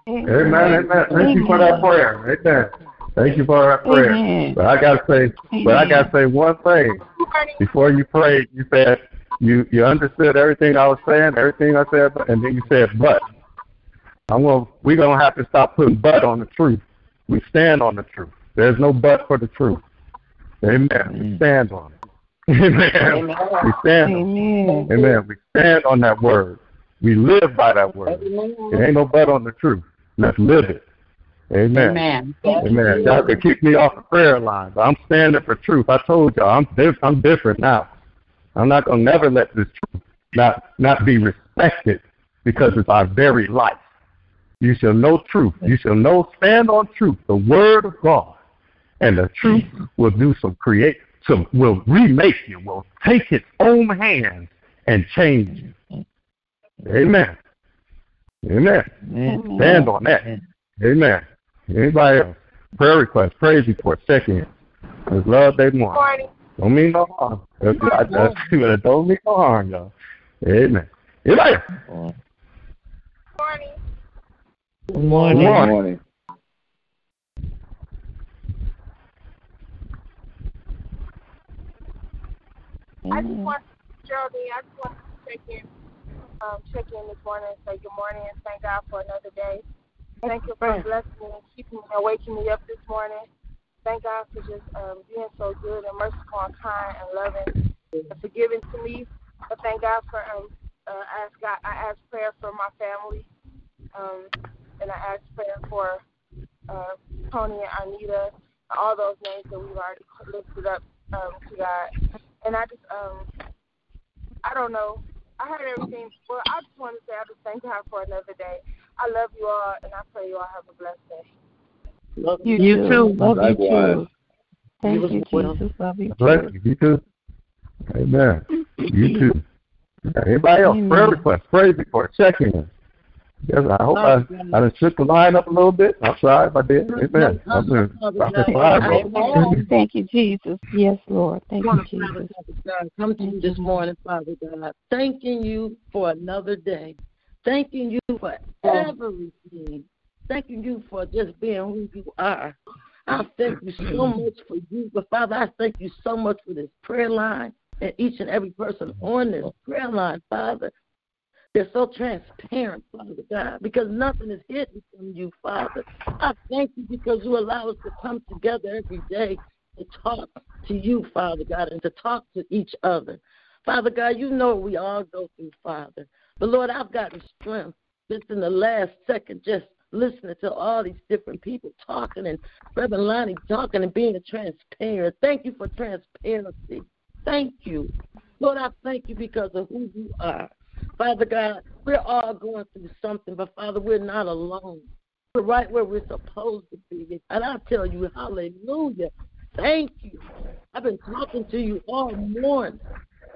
Amen. Thank you for that prayer. Amen. Thank you for that prayer. Amen. But I gotta say, but I gotta say one thing. Before you prayed, you said you you understood everything I was saying, everything I said, and then you said but. I'm gonna we're gonna have to stop putting but on the truth. We stand on the truth. There's no but for the truth. Amen. We stand on it. Amen. We stand. on Amen. it. Amen. We stand on that word. We live by that word. It ain't no but on the truth. Let's live it. Amen. Amen. Amen. Y'all could kick me off the prayer line, but I'm standing for truth. I told y'all I'm diff- I'm different now. I'm not gonna never let this truth not not be respected because it's our very life. You shall know truth. You shall know stand on truth, the word of God, and the truth will do some create some will remake you, will take its own hands and change you. Amen. Amen. Amen. Stand on that. Amen. Anybody else? Prayer request, praise report, check in. It's love they want. Don't mean no harm. That's, I, that's, that don't mean no harm, y'all. Amen. Anybody else? Good Good morning. Good morning. morning. I just want Geraldine, I just want to check in, um, check in this morning and say good morning and thank God for another day. Thank you for blessing me and keeping me and waking me up this morning. Thank God for just um, being so good and merciful and kind and loving and forgiving to me. But thank God for um, uh, ask God, I ask prayer for my family, um, and I ask prayer for uh, Tony and Anita, all those names that we've already lifted up um, to God. And I just, um, I don't know. I heard everything. Well, I just want to say I just thank God for another day. I love you all, and I pray you all have a blessed day. Love You, you. you too. Love Likewise. you too. Thank You you. Jesus. Love you Bless too. you. You too. Amen. You too. Anybody else? Prayer Amen. request, praise report, check in. Yes, I hope I, I done shook the line up a little bit. I'm sorry if I did. Amen. I'm doing, I'm doing fine, bro. Amen. Thank you, Jesus. Yes, Lord. Thank you, Jesus. Come to you this morning, Father God, thanking you for another day, thanking you for everything, thanking you for just being who you are. I thank you so much for you, but Father, I thank you so much for this prayer line and each and every person on this prayer line, Father. They're so transparent, Father God, because nothing is hidden from you, Father. I thank you because you allow us to come together every day to talk to you, Father God, and to talk to each other. Father God, you know we all go through, Father. But Lord, I've gotten strength just in the last second, just listening to all these different people talking and Reverend Lonnie talking and being transparent. Thank you for transparency. Thank you. Lord, I thank you because of who you are. Father God, we're all going through something, but Father, we're not alone. We're right where we're supposed to be. And I tell you, hallelujah. Thank you. I've been talking to you all morning.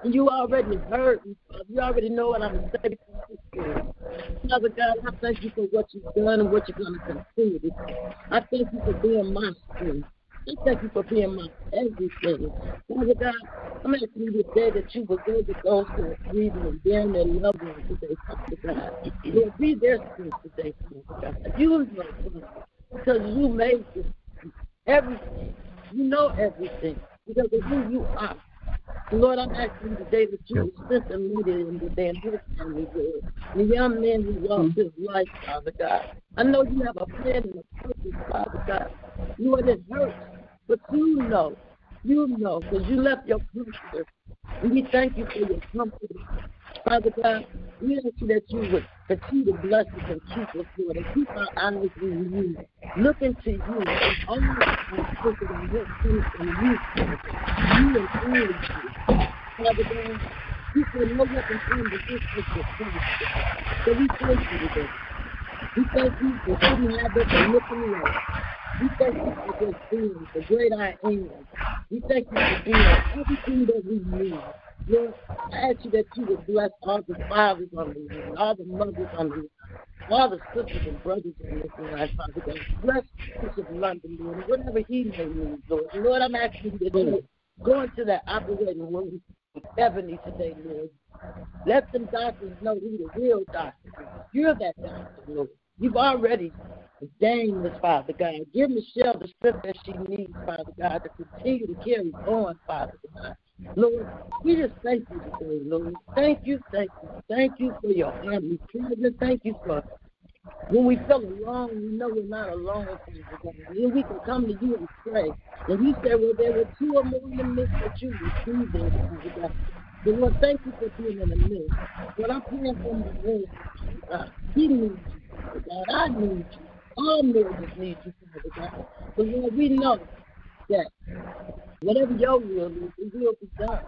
You already heard me, Father. You already know what I'm saying. Father God, I thank you for what you've done and what you're going to continue to do. I thank you for being my strength. I thank you for being my everything. Father God, I'm asking you today that you will go to those who are grieving and bearing their loved ones today, Father God. Lord, be their strength today, Father God. Know, Father, because you made this everything. You know everything because of who you are. Lord, I'm asking you today that you will strengthen me in the day and his family, Lord. The young man who lost mm-hmm. his life, Father God. I know you have a plan and a purpose, Father God. Lord, it hurts, but you know. You know, because you left your comforter. And we thank you for your comforter. Father God, we ask you that you would continue to bless us and keep us, Lord, and keep our eyes on you. Looking to you and all our focus on what comes from you. You and only you. Father God, you said no weapon formed against us will prosper. So we thank you today. We thank you for sitting habits and looking right. We thank you for just being the great I am. We thank you for being everything that we need. Lord, I ask you that you would bless all the fathers on the line, all the mothers on line, all the sisters and brothers on this line, Father God. Bless Bishop London, Lord, and whatever he may need, Lord. Lord, I'm asking you would go into that operating room with Ebony today, Lord. Let them doctors know who the real doctor is. You're that doctor, Lord. You've already this, Father God. Give Michelle the strength that she needs, Father God, to continue to carry on, Father God. Lord, we just thank you today, Lord. Thank you, thank you, thank you for your omnipresence. Thank you for when we feel alone, we know we're not alone, Father God. We can come to you and pray. And you said, well, there were two or more in the midst that you received Father God. So, Lord, thank you for being in the midst. Lord, I'm praying for my Lord, God. He needs you, God. I need you. All marriages need you, Father God. But Lord, we know that whatever your will is, it will be done.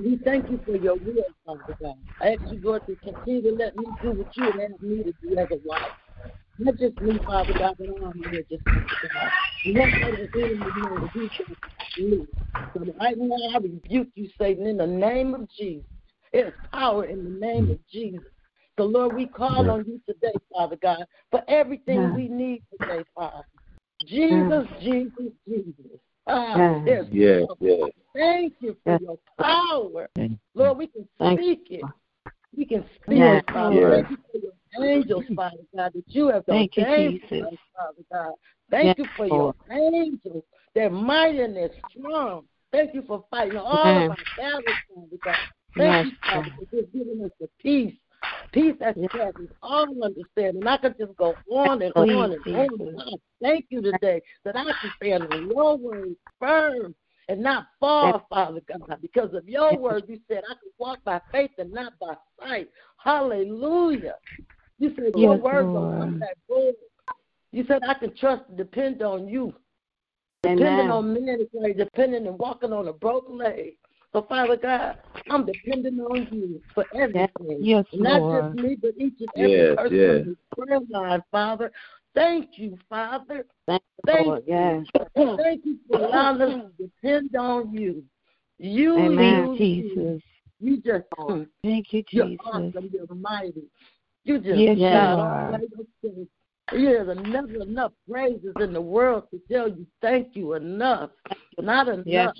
We thank you for your will, Father God. I ask you, Lord, to continue to let me do what you would ask me to do as a wife. Not just me, Father God, but all marriages, Father God. And not let the enemy that he can me. So right now, I rebuke you, Satan, in the name of Jesus. There's power in the name of Jesus. So, Lord, we call on you today, Father God, for everything we need today, Father. Jesus, Jesus, Jesus. Ah, there's Yes, yes. Thank you for your power. Lord, we can Thank speak it. We can speak Yes, it, Father. Lord. Thank you for your angels, Father God, that you have Thank you, ordained for Jesus. us, Father God. Thank Yes, you for your angels. They're mighty and they're strong. Thank you for fighting all Yes. of our battles, Father God. Thank Yes, you, Father, for just giving us the peace. Peace that surpasses all understanding. I could just go on and on and on. Thank you today that I can stand on your word firm and not fall, Father God. Because of your word, you said I can walk by faith and not by sight. Hallelujah. You said your Yes, word will come Lord. back. You said I can trust and depend on you. Depending Amen. on men is like depending and walking on a broken leg. So, Father God, I'm depending on you for everything. Yes, Not Lord. just me, but each and every Yes, person yes. on this prayer line, Father. Thank you, Father. Thank you, Thank Lord. you. Yes. Thank you for allowing us to depend on you. You, Amen, you, you. Jesus. You just, are. Thank you, Jesus. you're awesome. You're mighty. You just Yes, you are. all There's never enough praises in the world to tell you thank you enough. Not enough. Yes.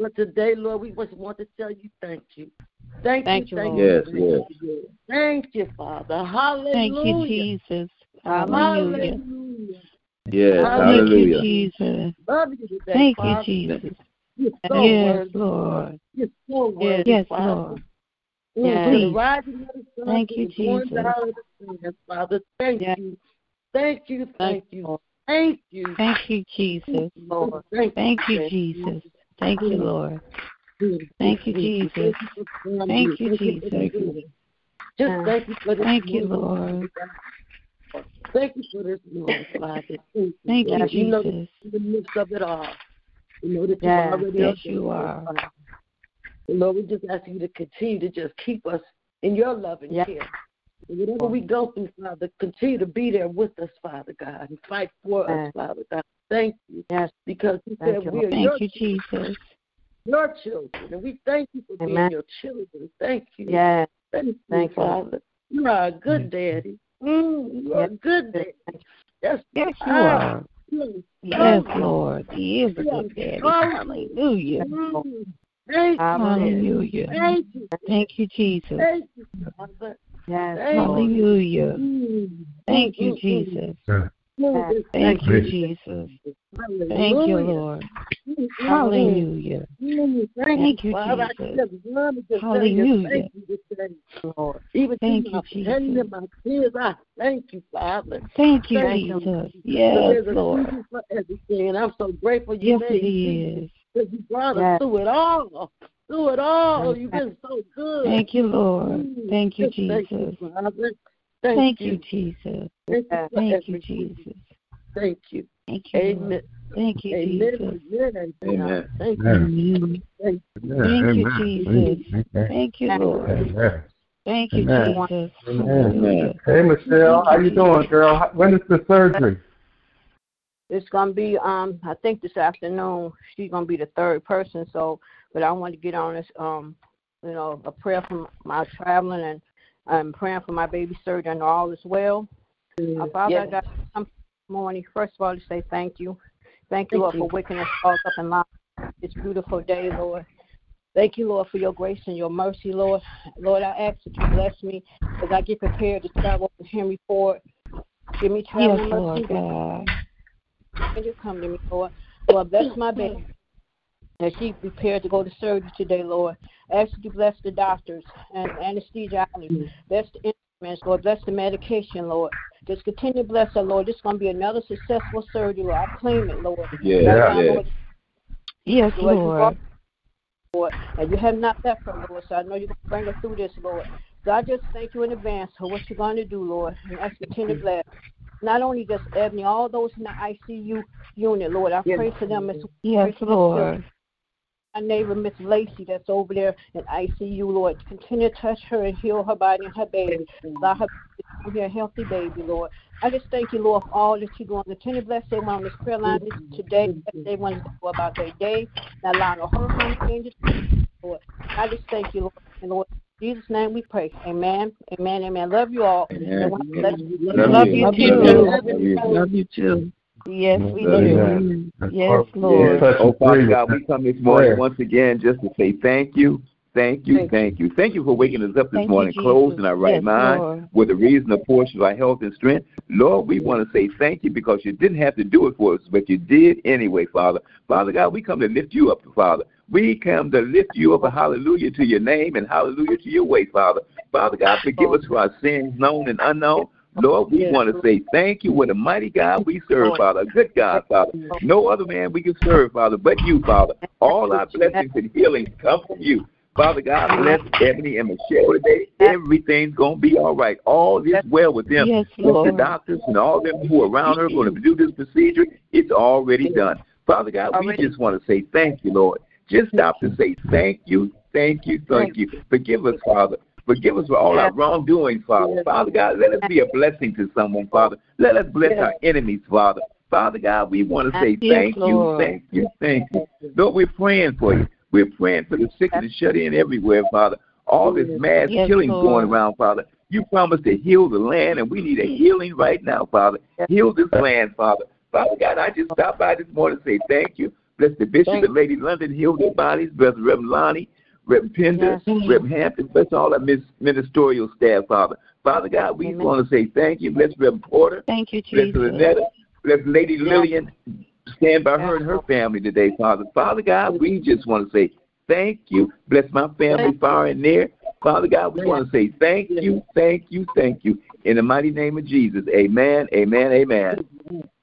But today, Lord, we just want to tell you thank you. Thank, Thank you, you, thank Lord. you. Yes, yes. Thank you, Father. Hallelujah. Thank you, Jesus. Hallelujah. Hallelujah. Yes, hallelujah. Thank you, Jesus. Love you today, Thank you, Jesus. You're so Yes, worthy. Lord. You're so worthy, Yes, Father. Lord. Mm, Yes. to the rising of the sun, Thank you, Jesus. down of Father. Thank Yes. you. Thank you, thank you. Thank you. Thank you, Jesus. Lord. Thank, Thank you, Thank Jesus. Thank you, Lord. Thank you, Jesus. Thank you, Jesus. Just thank you for this. Thank you. Lord. Thank you for this morning, Father. Thank you, know Jesus. in the midst of it all. You know that Yes, you're already yes, you are. Lord, we just ask you to continue to just keep us in your love and care. Whatever we go through, Father, continue to be there with us, Father God, and fight for us, Father God. Thank you. Yes. Because you Thank said you, we Lord. are your, Thank you, Jesus. your children. And we thank you for being your children. Thank you. Yes. Thank you, Thank you. Father. You are a good daddy. Mm, you are a good daddy. Yes, Yes, you are. are. You Yes, Lord. He is a good daddy. Hallelujah. Mm. Thank you. Hallelujah. Thank you. Thank you, Jesus. Thank you, Father. Yes, Thank. Hallelujah. Thank you, Mm, mm, mm. Jesus. Thank you, you. Jesus. Hallelujah. Thank you, Lord. Hallelujah. Thank, Thank you, Jesus. just want to just Hallelujah. Thank you today, Lord. Even Thank through you, my pain Jesus. and my tears, I thank you, Father. Thank you, Jesus. Yes, there's a Lord. for everything, and I'm so grateful you Yes, made it seasons is. because you brought us Yes. through it all. Through it all. You've been so good. Thank you, Lord. Mm, Thank you, just Thank you, Jesus. Father. Thank, Thank you. you, Jesus. Thank you Thank you. Jesus. Thank you. Thank you, Amen. Lord. Thank you, Amen. Jesus. Amen. Amen. Thank you. Amen. Thank Thank you, Jesus. Thank you, Lord. Thank you, Jesus. Amen. Hey, Michelle, how you doing, girl? When is the surgery? It's gonna be um I think this afternoon she's gonna be the third person, so but I want to get on this um you know, a prayer for my traveling and I'm praying for my baby surgery and all is well. Uh, Father, I Yes. got to this morning, first of all, to say thank you. Thank you, Thank Lord, you. for waking us all up in line this beautiful day, Lord. Thank you, Lord, for your grace and your mercy, Lord. Lord, I ask that you bless me as I get prepared to travel to Henry Ford. Give me Yes, traveling Lord. God. And you come to me, Lord. Lord, bless my baby. As she prepared to go to surgery today, Lord. Ask you to bless the doctors and anesthesiologists. Mm. Bless the instruments, Lord. Bless the medication, Lord. Just continue to bless her, Lord. This is going to be another successful surgery, Lord. I claim it, Lord. Yes, Right now, yes. Lord, Yes, Lord, you Lord. Lord, and you have not left her, Lord. So I know you're going to bring her through this, Lord. So I just thank you in advance for what you're going to do, Lord. And ask you to continue to bless. Not only just Ebony, all those in the ICU unit, Lord. I pray for them as Yes, Lord. My neighbor, Miss Lacey, that's over there in ICU, Lord. Continue to touch her and heal her body and her baby. Allow her to come here a healthy baby, Lord. I just thank you, Lord, for all that you're doing. Continue to bless everyone on this prayer line today. Bless everyone to go about their day. Not allow no hurt, harm, or danger, Lord. I just thank you, Lord. And Lord, in Jesus' name we pray. Amen. Amen. Amen. Love you all. Amen. Everyone, bless you. Love you Love too. you. Love you. Love you too. Yes, we do. Yes, Yes. Lord. Oh, Father God, we come this morning once again just to say thank you, thank you, Thank thank you. Thank you for waking us up this Thank morning Jesus. clothed in our right Yes, mind Lord. with a reason, a portion of our health and strength. Lord, we want to say thank you because you didn't have to do it for us, but you did anyway, Father. Father God, we come to lift you up, Father. We come to lift you up a hallelujah to your name and hallelujah to your way, Father. Father God, forgive us for our sins known and unknown. Lord, we want to say thank you. What a mighty God we serve, Father. A good God, Father. No other man we can serve, Father, but you, Father. All our blessings and healings come from you. Father God, bless Ebony and Michelle today. Everything's going to be all right. All is well with them. Yes, with the doctors and all them who are around her going to do this procedure. It's already done. Father God, we just want to say thank you, Lord. Just stop to say thank you, thank you, thank you. Forgive us, Father. Forgive us for all our wrongdoings, Father. Father God, let us be a blessing to someone, Father. Let us bless our enemies, Father. Father God, we want to say Yes, thank you, Lord. thank you, thank you. Lord, we're praying for you. We're praying for the sick and the shut in everywhere, Father. all this mass Yes, killing going around, Father. You promised to heal the land, and we need a healing right now, Father. Heal this land, Father. Father God, I just stopped by this morning to say thank you. Bless the bishop and Lady London, heal their bodies. Bless Reverend Lonnie, Reverend Pender, Reverend Hampton. Bless all our ministerial staff, Father. Father God, we want to say thank you. Bless Reverend Porter. Thank you, Jesus. Bless. Lynetta. Bless Lady Lillian. Stand by her and her family today, Father. Father God, we just want to say thank you. Bless my family far and near. Father God, we want to say thank you, thank you, thank you. In the mighty name of Jesus. Amen, amen, amen.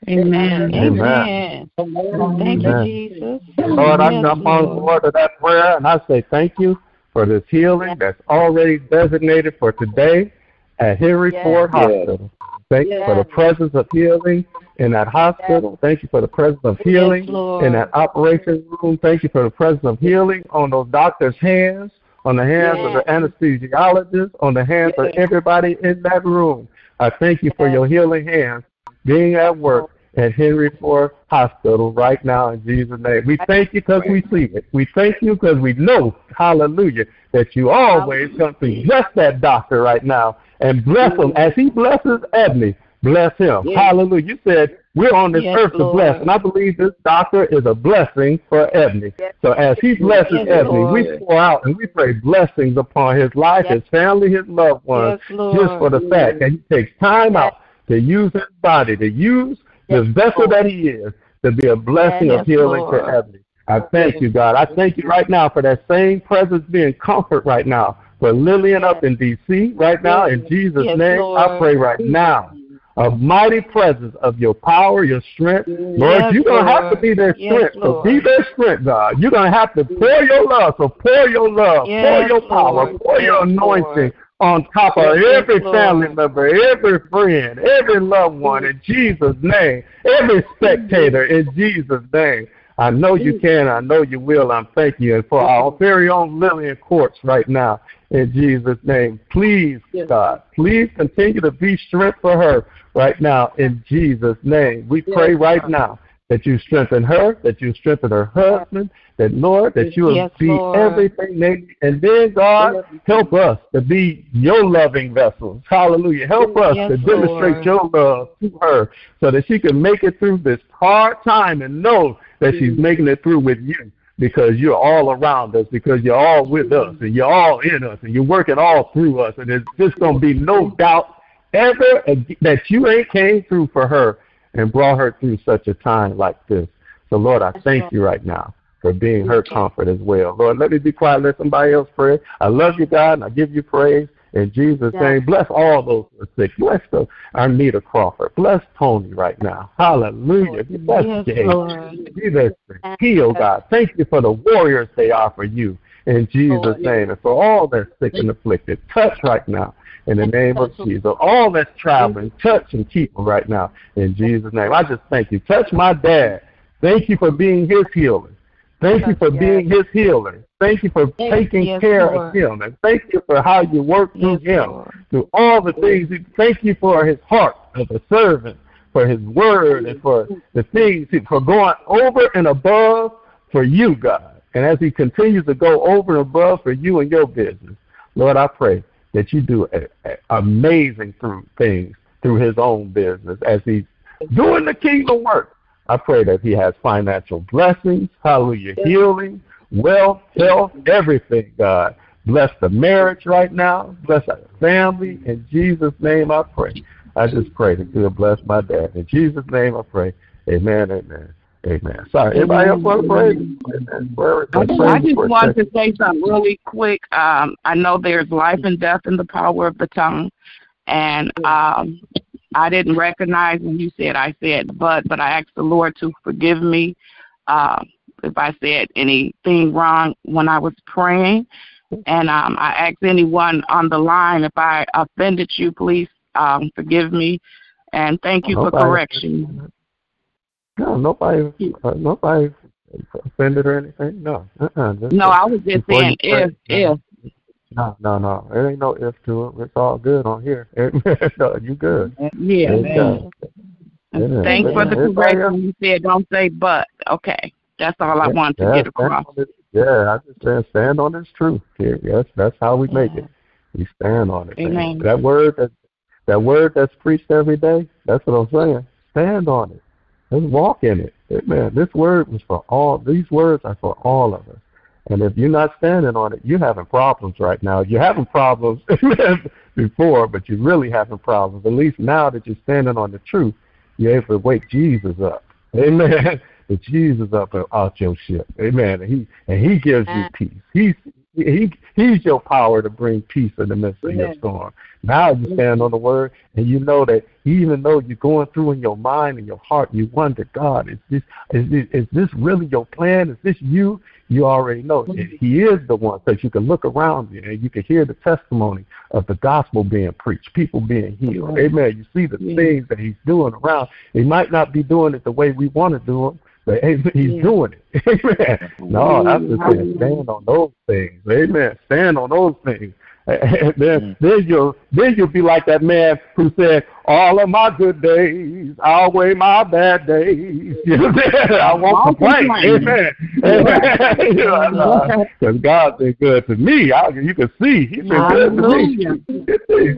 Amen. Amen. Thank you, Jesus. Lord, I Yes, jump on Lord. board of that prayer and I say thank you for this healing that's already designated for today at Henry Yes. Ford Yes. Hospital. Thank you for the presence of healing in that hospital. Thank you for the presence of healing Lord. in that operation room. Thank you for the presence of healing on those doctors' hands, on the hands of the anesthesiologist, on the hands of everybody in that room. I thank you for your healing hands being at work at Henry Ford Hospital right now in Jesus' name. We thank you because we see it. We thank you because we know, hallelujah, that you always come to bless that doctor right now and bless him as he blesses Ebony. Bless him. Hallelujah. You said we're on this Yes, earth to bless, and I believe this doctor is a blessing for Ebony. So as he blesses Yes, Ebony, we pour out and we pray blessings upon his life, his family, his loved ones, Yes, just for the fact that he takes time out to use his body, to use the vessel that he is, to be a blessing Yes, of healing Lord. to Ebony. I thank you, God. I thank you right now for that same presence being comfort right now for Lillian up in D.C. right now. In Jesus' Yes, name, I pray right now a mighty presence of your power, your strength. Lord, Yes, you're going to have to be their Yes, strength. so be their strength, God. You're going to have to pour your love. So pour your love, pour your power, Lord. pour your anointing Lord. on top of Yes, every family member, every friend, every loved one in Jesus' name, every spectator in Jesus' name. I know you can. I know you will. I'm thanking you. And for our very own Lillian Courts right now, in Jesus' name, please, God, please continue to be strength for her right now in Jesus' name. We pray right now that you strengthen her, that you strengthen her husband, that Lord, that you will Yes, be Lord. everything they and then God help us to be your loving vessels. Hallelujah. Help us Yes, to demonstrate Lord. your love to her so that she can make it through this hard time and know that she's making it through with you because you're all around us, because you're all with us and you're all in us and you're working all through us and there's just gonna be no doubt ever that you ain't came through for her and brought her through such a time like this. So Lord, I thank you right now for being her comfort as well. Lord, let me be quiet, let somebody else pray. I love you, God, and I give you praise. In Jesus' Yes. name, bless all those who are sick. Bless the Arnita Crawford. Bless Tony right now. Hallelujah. Bless Yes, Jay. Lord. Be. Heal, God. Thank you for the warriors they are for you. In Jesus' name. And for all that's sick and afflicted, touch right now. In the name of Jesus. All that's traveling, touch and keep them right now. In Jesus' name. I just thank you. Touch my dad. Thank you for being his healer. Thank you for being his healer. Thank you for taking Yes, care Lord. of him. And thank you for how you work through him, Lord. through all the things. Thank you for his heart of a servant, for his word, and for the things, for going over and above for you, God. And as he continues to go over and above for you and your business, Lord, I pray that you do a, a- amazing through things through his own business as he's doing the kingdom work. I pray that he has financial blessings, hallelujah, healing, wealth, health, everything, God. Bless the marriage right now. Bless our family. In Jesus' name I pray. I just pray that you'll bless my dad. In Jesus' name I pray. Amen, amen, amen. Sorry, anybody else want to pray? Amen. I just, prayer I just report wanted to say something really quick. Um, I know there's life and death in the power of the tongue, and um, I didn't recognize when you said I said but, but I asked the Lord to forgive me uh, if I said anything wrong when I was praying, and um, I asked anyone on the line if I offended you, please um, forgive me, and thank you for Nobody- correction. No, nobody, uh, nobody offended or anything. No, uh-uh. No, I was just saying if if. No, no, no. There ain't no if to it. It's all good on here. no, you good. Yeah. Yeah, Thanks for the correction. You said don't say but. Okay. That's all I Yeah, wanted to get across. that's- Yeah, I just stand stand on this truth. Here, yes, that's how we make it. We stand on it. man. Amen. That word that that word that's preached every day. That's what I'm saying. Stand on it. Let's walk in it. Amen. This word was for all. These words are for all of us. And if you're not standing on it, you're having problems right now. You're having problems before, but you're really having problems. At least now that you're standing on the truth, you're able to wake Jesus up. Amen. The Jesus up out your ship. Amen. And he and he gives you ah. peace. He's he he's your power to bring peace in the midst of your storm. Now you stand on the word and you know that even though you're going through in your mind and your heart, you wonder, God, is this is this, is this really your plan? Is this you? You already know that mm-hmm. He is the one, because you can look around you and you can hear the testimony of the gospel being preached, people being healed. Amen. You see the things that He's doing around. He might not be doing it the way we want to do them, but amen, He's doing it. Amen. No, I'm just saying, stand on those things. Amen. Stand on those things. And then, mm. then you'll then you'll be like that man who said, "All of my good days outweigh my bad days." You know, I won't complain. Amen. Amen. Because uh, God's been good to me. I, you can see He's been good to me.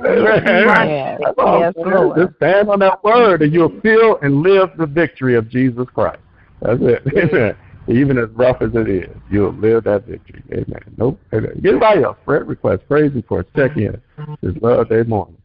Yes. That's all I'm Yes. Lord. Just stand on that word, and you'll feel and live the victory of Jesus Christ. That's it. Amen. Even as rough as it is, you'll live that victory. Amen. Nope. Amen. Get anybody else? Prayer request, praise reports, check in. It's love day morning.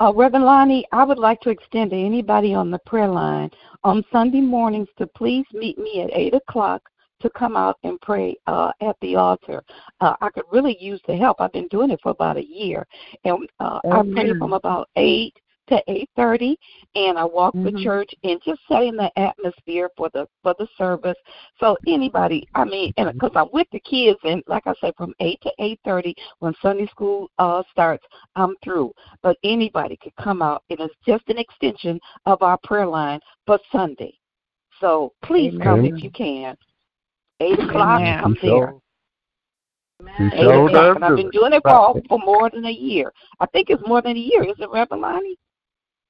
Uh, Reverend Lonnie, I would like to extend to anybody on the prayer line on Sunday mornings to please meet me at 8 o'clock to come out and pray uh, at the altar. Uh, I could really use the help. I've been doing it for about a year. And uh, I pray Amen. from about 8 to 8.30, and I walk the Mhm. church and just setting the atmosphere for the for the service. So anybody, I mean, and because I'm with the kids, and like I say, from 8 to 8.30 when Sunday school uh, starts, I'm through but anybody could come out and it's just an extension of our prayer line for Sunday. So please come if you can. Eight o'clock, Amen. I'm there. He Eight showed o'clock, up and I've been doing it for for more than a year. I think it's more than a year. Is it, Reverend Lonnie?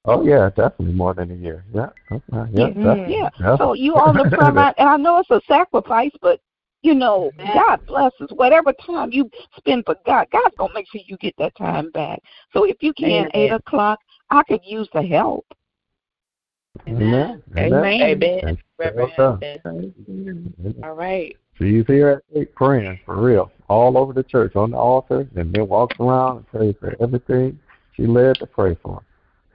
Oh yeah, definitely more than a year. Yeah, okay. yeah, definitely. yeah. Yeah. So you on the front line, and I know it's a sacrifice, but you know, God blesses whatever time you spend for God. God's gonna make sure you get that time back. So if you can, Amen. eight o'clock, I could use the help. Amen. Amen. Amen. Reverend Well Hampton. All right. She's here at eight praying for real, all over the church on the altar, and then walks around and prays for everything she led to pray for.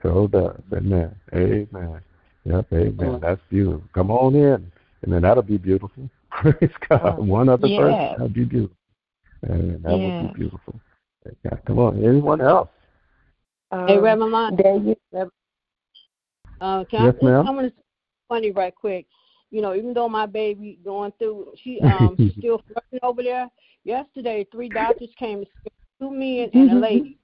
So does. Amen. Amen. Yep, amen. That's beautiful. Come on in, and then that'll be beautiful. Praise God. One other person, Yes. that'll be beautiful. And that will Yes. be beautiful. Yeah, come on. Anyone else? Hey, Um, Reverend Lon. Daniel. Uh, can Yes, I, ma'am. I'm gonna funny right quick. You know, even though my baby going through, she um she's still flirting over there. Yesterday, three doctors came, two men and a lady.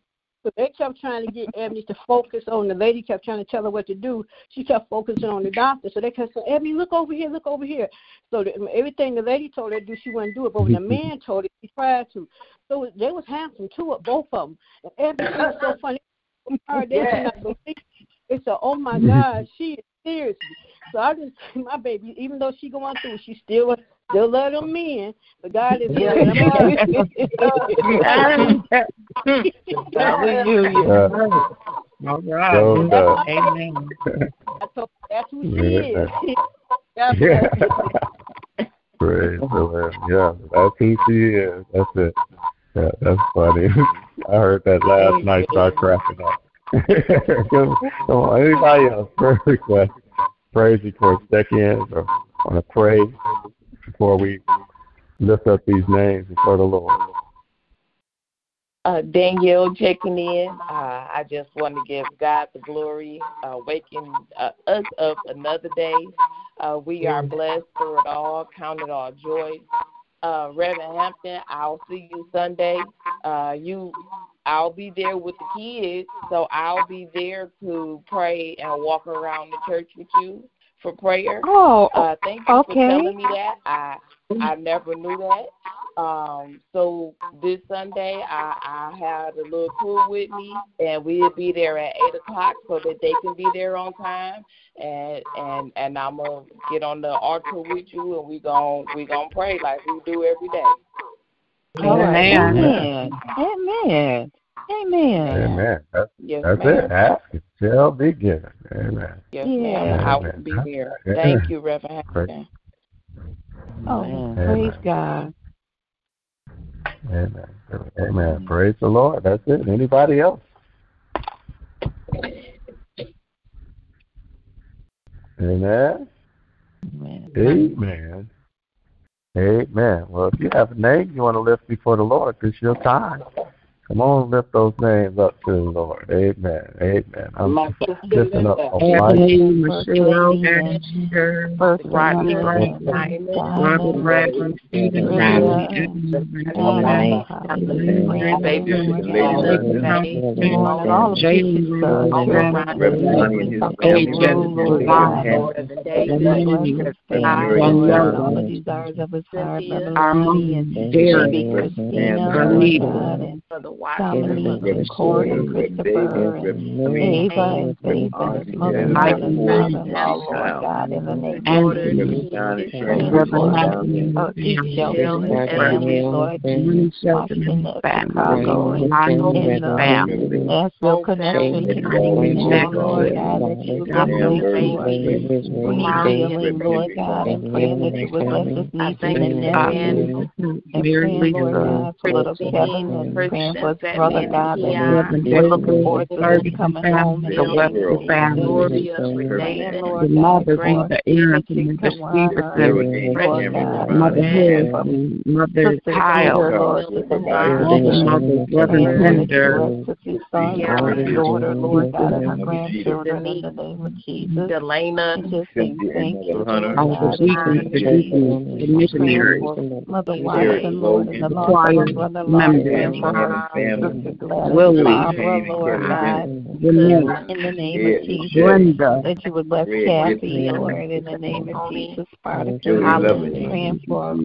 So they kept trying to get Ebony to focus on the lady. Kept trying to tell her what to do. She kept focusing on the doctor. So they kept saying, "Ebony, look over here, look over here." So the, everything the lady told her to do, she wouldn't do it. But when the man told her, she tried to. So they was handsome too, both of them. And Ebony was so funny. Her, they did not believe it. They said, "Oh my God, she is serious." So I just, my baby, even though she going through, she still still love them men. But God is good. Hallelujah. Uh, All right. so does. Amen. I that's who she Yeah. is. God Yeah. bless you. Praise the Lord. Yeah, that's who she is. That's it. Yeah, that's funny. I heard that last night. Start cracking up. come, come on, anybody else? Prayer request, praise reports, check in, or want to pray before we lift up these names before the Lord. Uh, Danielle checking in. Uh, I just want to give God the glory, uh, waking uh, us up another day. Uh, we are blessed through it all, count it all joy. Uh, Reverend Hampton, I'll see you Sunday. Uh, you, I'll be there with the kids, so I'll be there to pray and walk around the church with you for prayer. Oh, Uh, thank you for okay. telling me that. I I never knew that. Um, so this Sunday, I, I had a little crew with me, and we'll be there at eight o'clock so that they can be there on time. And and and I'm gonna get on the altar with you, and we gon' we gonna pray like we do every day. All right. Amen. Amen. Amen. Amen. That's, Yes, that's ma'am. it. Ask it shall be given. Amen. Yes, Yeah. ma'am. I will be there. Yeah. Thank you, Reverend. Praise- Hampton. Oh, Amen. praise God. Amen. Amen. Praise the Lord. That's it. Anybody else? Amen. Amen. Amen. Amen. Well, if you have a name you want to lift before the Lord, it's your time. Come on, lift those names up to the Lord. Amen. Amen. I'm lifting up Linda. my wife. Michelle, lady and Esther, First Rodney, Lady Robert Bradley, Stephen Bradley, and Anna, Hallelujah, Baby, Brandon, baby, Lord, and all of his sons, Reverend Reverend and his family, Rule, Lord Reverend God, Hampton, bless his family, Lord, and all of his heart, Mother Lonnie and and and Corey and Christopher and Ava and Faith and his mother and father-in-law, Lord God, in the name of Jesus. Praying for uh, East Shelton and his family, Lord, Washington, Chicago, and in the Nashville connection, Lord God, that you would bless those who need healing, Lord God, and praying that you would bless his nieces and and praying, Lord God, for little Kevin, and praying for his brother, God, that we're looking forward to him coming home in the Wonderful family. Praying, The Lord God, mothers, for Mother Aaron, and Mother Stevenson, Mother praying Harris, for and Mother Sister Kyle, Peter, Lord, in the name of all the Jesus. mothers, Praying Reverend that Tender, bless his son, his daughter, Lord God, and her grandchildren in the name of Jesus. Delana, And thank you, Lord. all the God, in the deacons, the name of deacons, the missionaries, Praying for Mother Watson, Lord, and the loss choir brother-in-law, members, praying for her sister Gladys, Willie, Barbara, Lord God, in the name of Jesus, Brenda, that you would bless Kathy, Lord, in the name of Jesus, Spartacus, praying for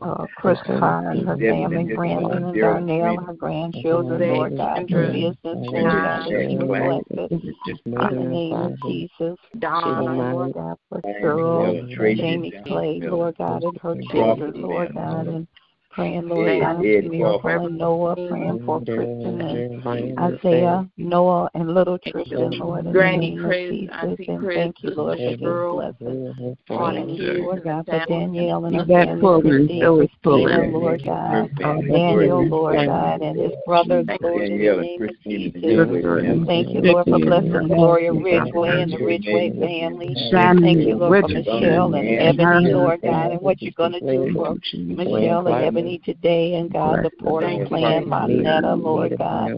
uh, Chris Carr and her family, Brandon and Darnell, her grandchildren, Lord God, her business, Lord God, that you would in the name of Jesus. Praying, Lord God, for Cheryl, Jamie Clay, Lord God, and her children, Lord God, and praying, Lord God, for Miracle and Noah, praying for Kristen and Isaiah, Noah, and little Tristan, Lord, in the Granny name Chris, of Jesus. And Chris, thank you, Lord, for Cheryl, this blessing. Praying, Lord God, for Danielle and her family, Pullman, Christine, Phyllis Christina, Lord God, Daniel, Lord. Becky, God, and his brothers, Lord, in the Danielle and name of Jesus. And thank you, Lord, for blessing Gloria Ridgeway and the Ridgeway family. Thank you, Lord, for Michelle and Ebony, Lord. God, and what you're going to do for Michelle and Ebony today, and God, the Porter clan, Monetta, Lord God.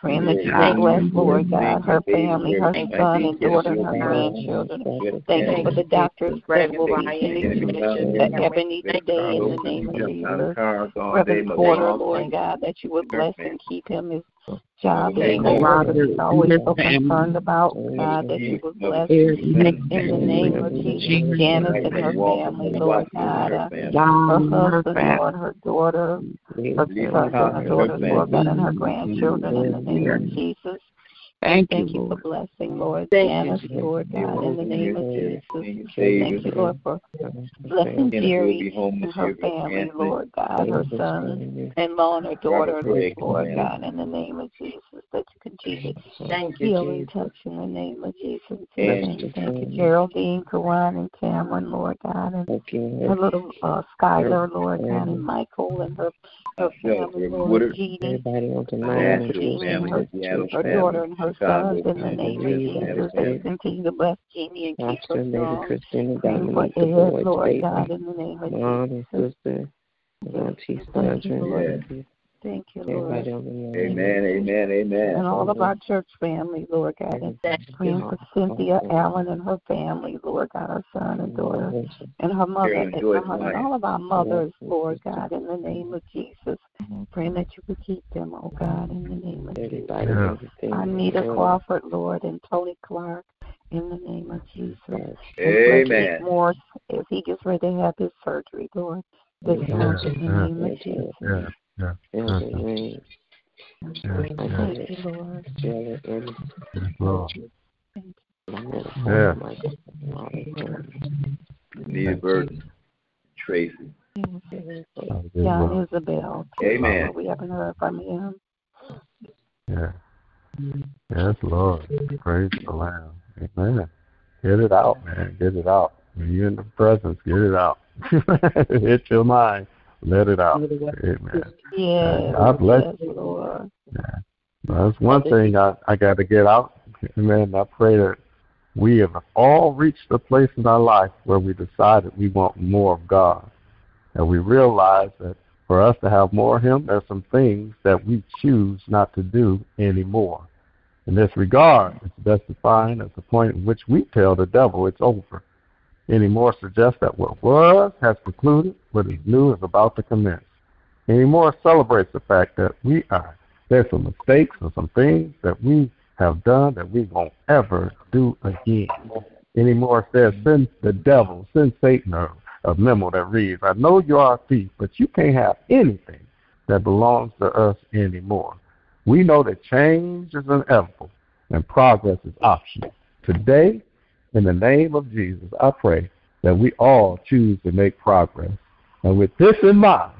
Praying that you will bless, Lord God, her family, her son and daughter, and her grandchildren. Thank you for the doctors that will be sending to Ebony today in the name of Jesus. Reverend Porter, Lord God, that you would bless and keep him his job that he works he's always so concerned about, God, that you would bless in the name of Jesus, Janice and her family, Lord God, uh, her husband, Lord, her daughter, her son, her daughters, Lord God, and her grandchildren in the name of Jesus. Thank Thank you for blessing, Lord Janice, Lord God, in the name of Jesus. Thank you, Lord, for blessing Jerry and her family, Lord God, her son and law and her daughter, Lord God, in the name of Jesus, that you continue Thank you, heal and touch in the name of Jesus. Thank you, thank you, Geraldine, Karan, and Cameron, Lord God, and her little uh, Skylar, Lord God, and Michael and her her family, Lord, Jeannie, Lord, Jeannie and her, her daughter and her sons in the name of Jesus. Continue to bless Jeannie and keep her strong. Praying for Ed, Lord God, in the name of Mom and Jesus. sister, auntie, Lord. nephew, Thank you, Lord. everybody on the line. Amen, amen, amen. And all of our church family, Lord God, and praying for Cynthia Allen and her family, Lord God, her son and daughter, and her mother, and, her, and all of our mothers, Lord God, in the name of Jesus. Praying that you would keep them, oh God, in the name of Jesus. Everybody, everything. Anita Crawford, Lord, and Tony Clark, in the name of Jesus. And for Amen. Morse, as he gets ready to have his surgery, Lord, This is in the name of Jesus. Yeah, yeah. Yeah, yeah. Thank you, Lord. Yes, Lord. Yeah. Nita Burton, Tracy. John Isabel. Amen. We haven't heard from him. Yeah. Yes, Lord. Praise the Lamb. Amen. Get it out, man. Get it out. When you're in the presence, get it out. Hit your mind. Let it out. Amen. Yes. God bless yes, Lord. That's one thing I, I got to get out. Amen. I pray that we have all reached a place in our life where we decided we want more of God. And we realize that for us to have more of Him, there's some things that we choose not to do anymore. In this regard, it's best defined as the point in which we tell the devil it's over. Any more suggests that what was has concluded, what is new is about to commence. Any more celebrates the fact that we are. There's some mistakes and some things that we have done that we won't ever do again. Any more says, send the devil, send Satan a, a memo that reads, I know you are a thief, but you can't have anything that belongs to us anymore. We know that change is inevitable and progress is optional. Today, in the name of Jesus, I pray that we all choose to make progress. And with this in mind,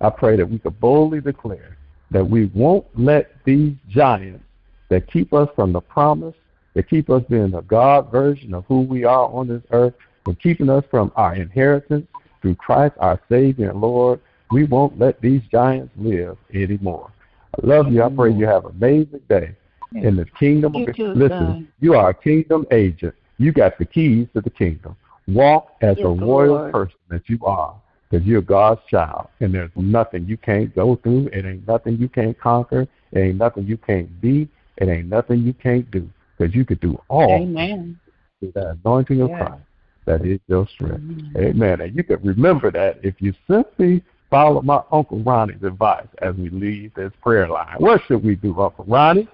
I pray that we could boldly declare that we won't let these giants that keep us from the promise, that keep us being the God version of who we are on this earth, and keeping us from our inheritance through Christ our Savior and Lord, we won't let these giants live anymore. I love you. I pray you have an amazing day in the kingdom You of too, Listen, you are a kingdom agent. You got the keys to the kingdom. Walk as Yes, a royal Lord. person that you are, because you're God's child, and there's nothing you can't go through. It ain't nothing you can't conquer. It ain't nothing you can't be. It ain't nothing you can't do, because you could do all Amen. through the anointing of Yeah. Christ. That is your strength. Amen. And you can remember that if you simply follow my Uncle Ronnie's advice as we leave this prayer line. What should we do, Uncle Ronnie?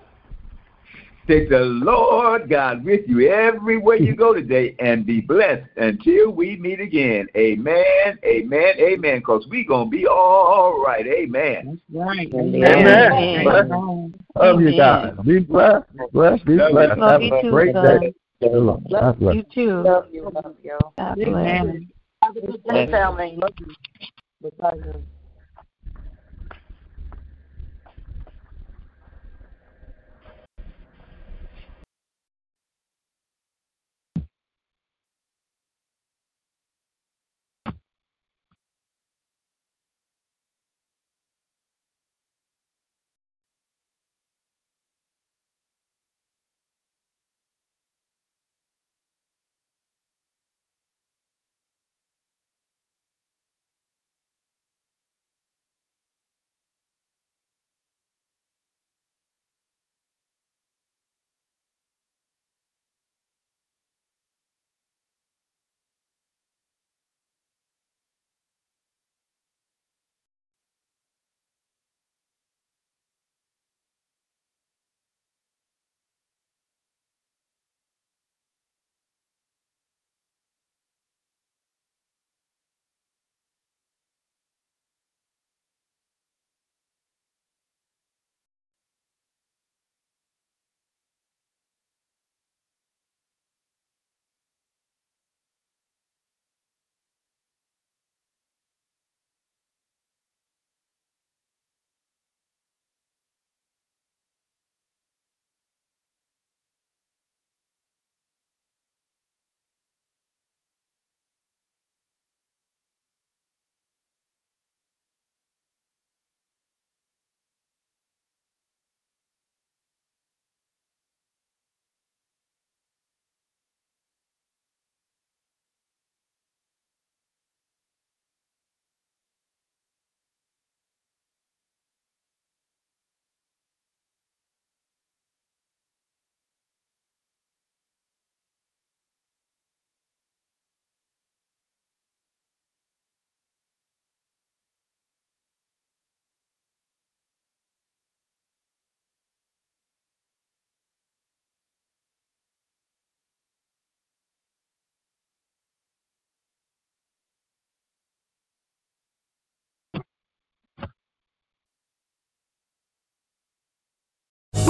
Take the Lord God with you everywhere you go today and be blessed until we meet again. Amen, amen, amen. Because we going to be all right. Amen. Right. Amen. Amen. Love you guys. Be blessed. Blessed. Be blessed. Love Have you a too, great son. day. God bless. You too. Love you, love you. God bless. Amen. Have a good day, family. Bye.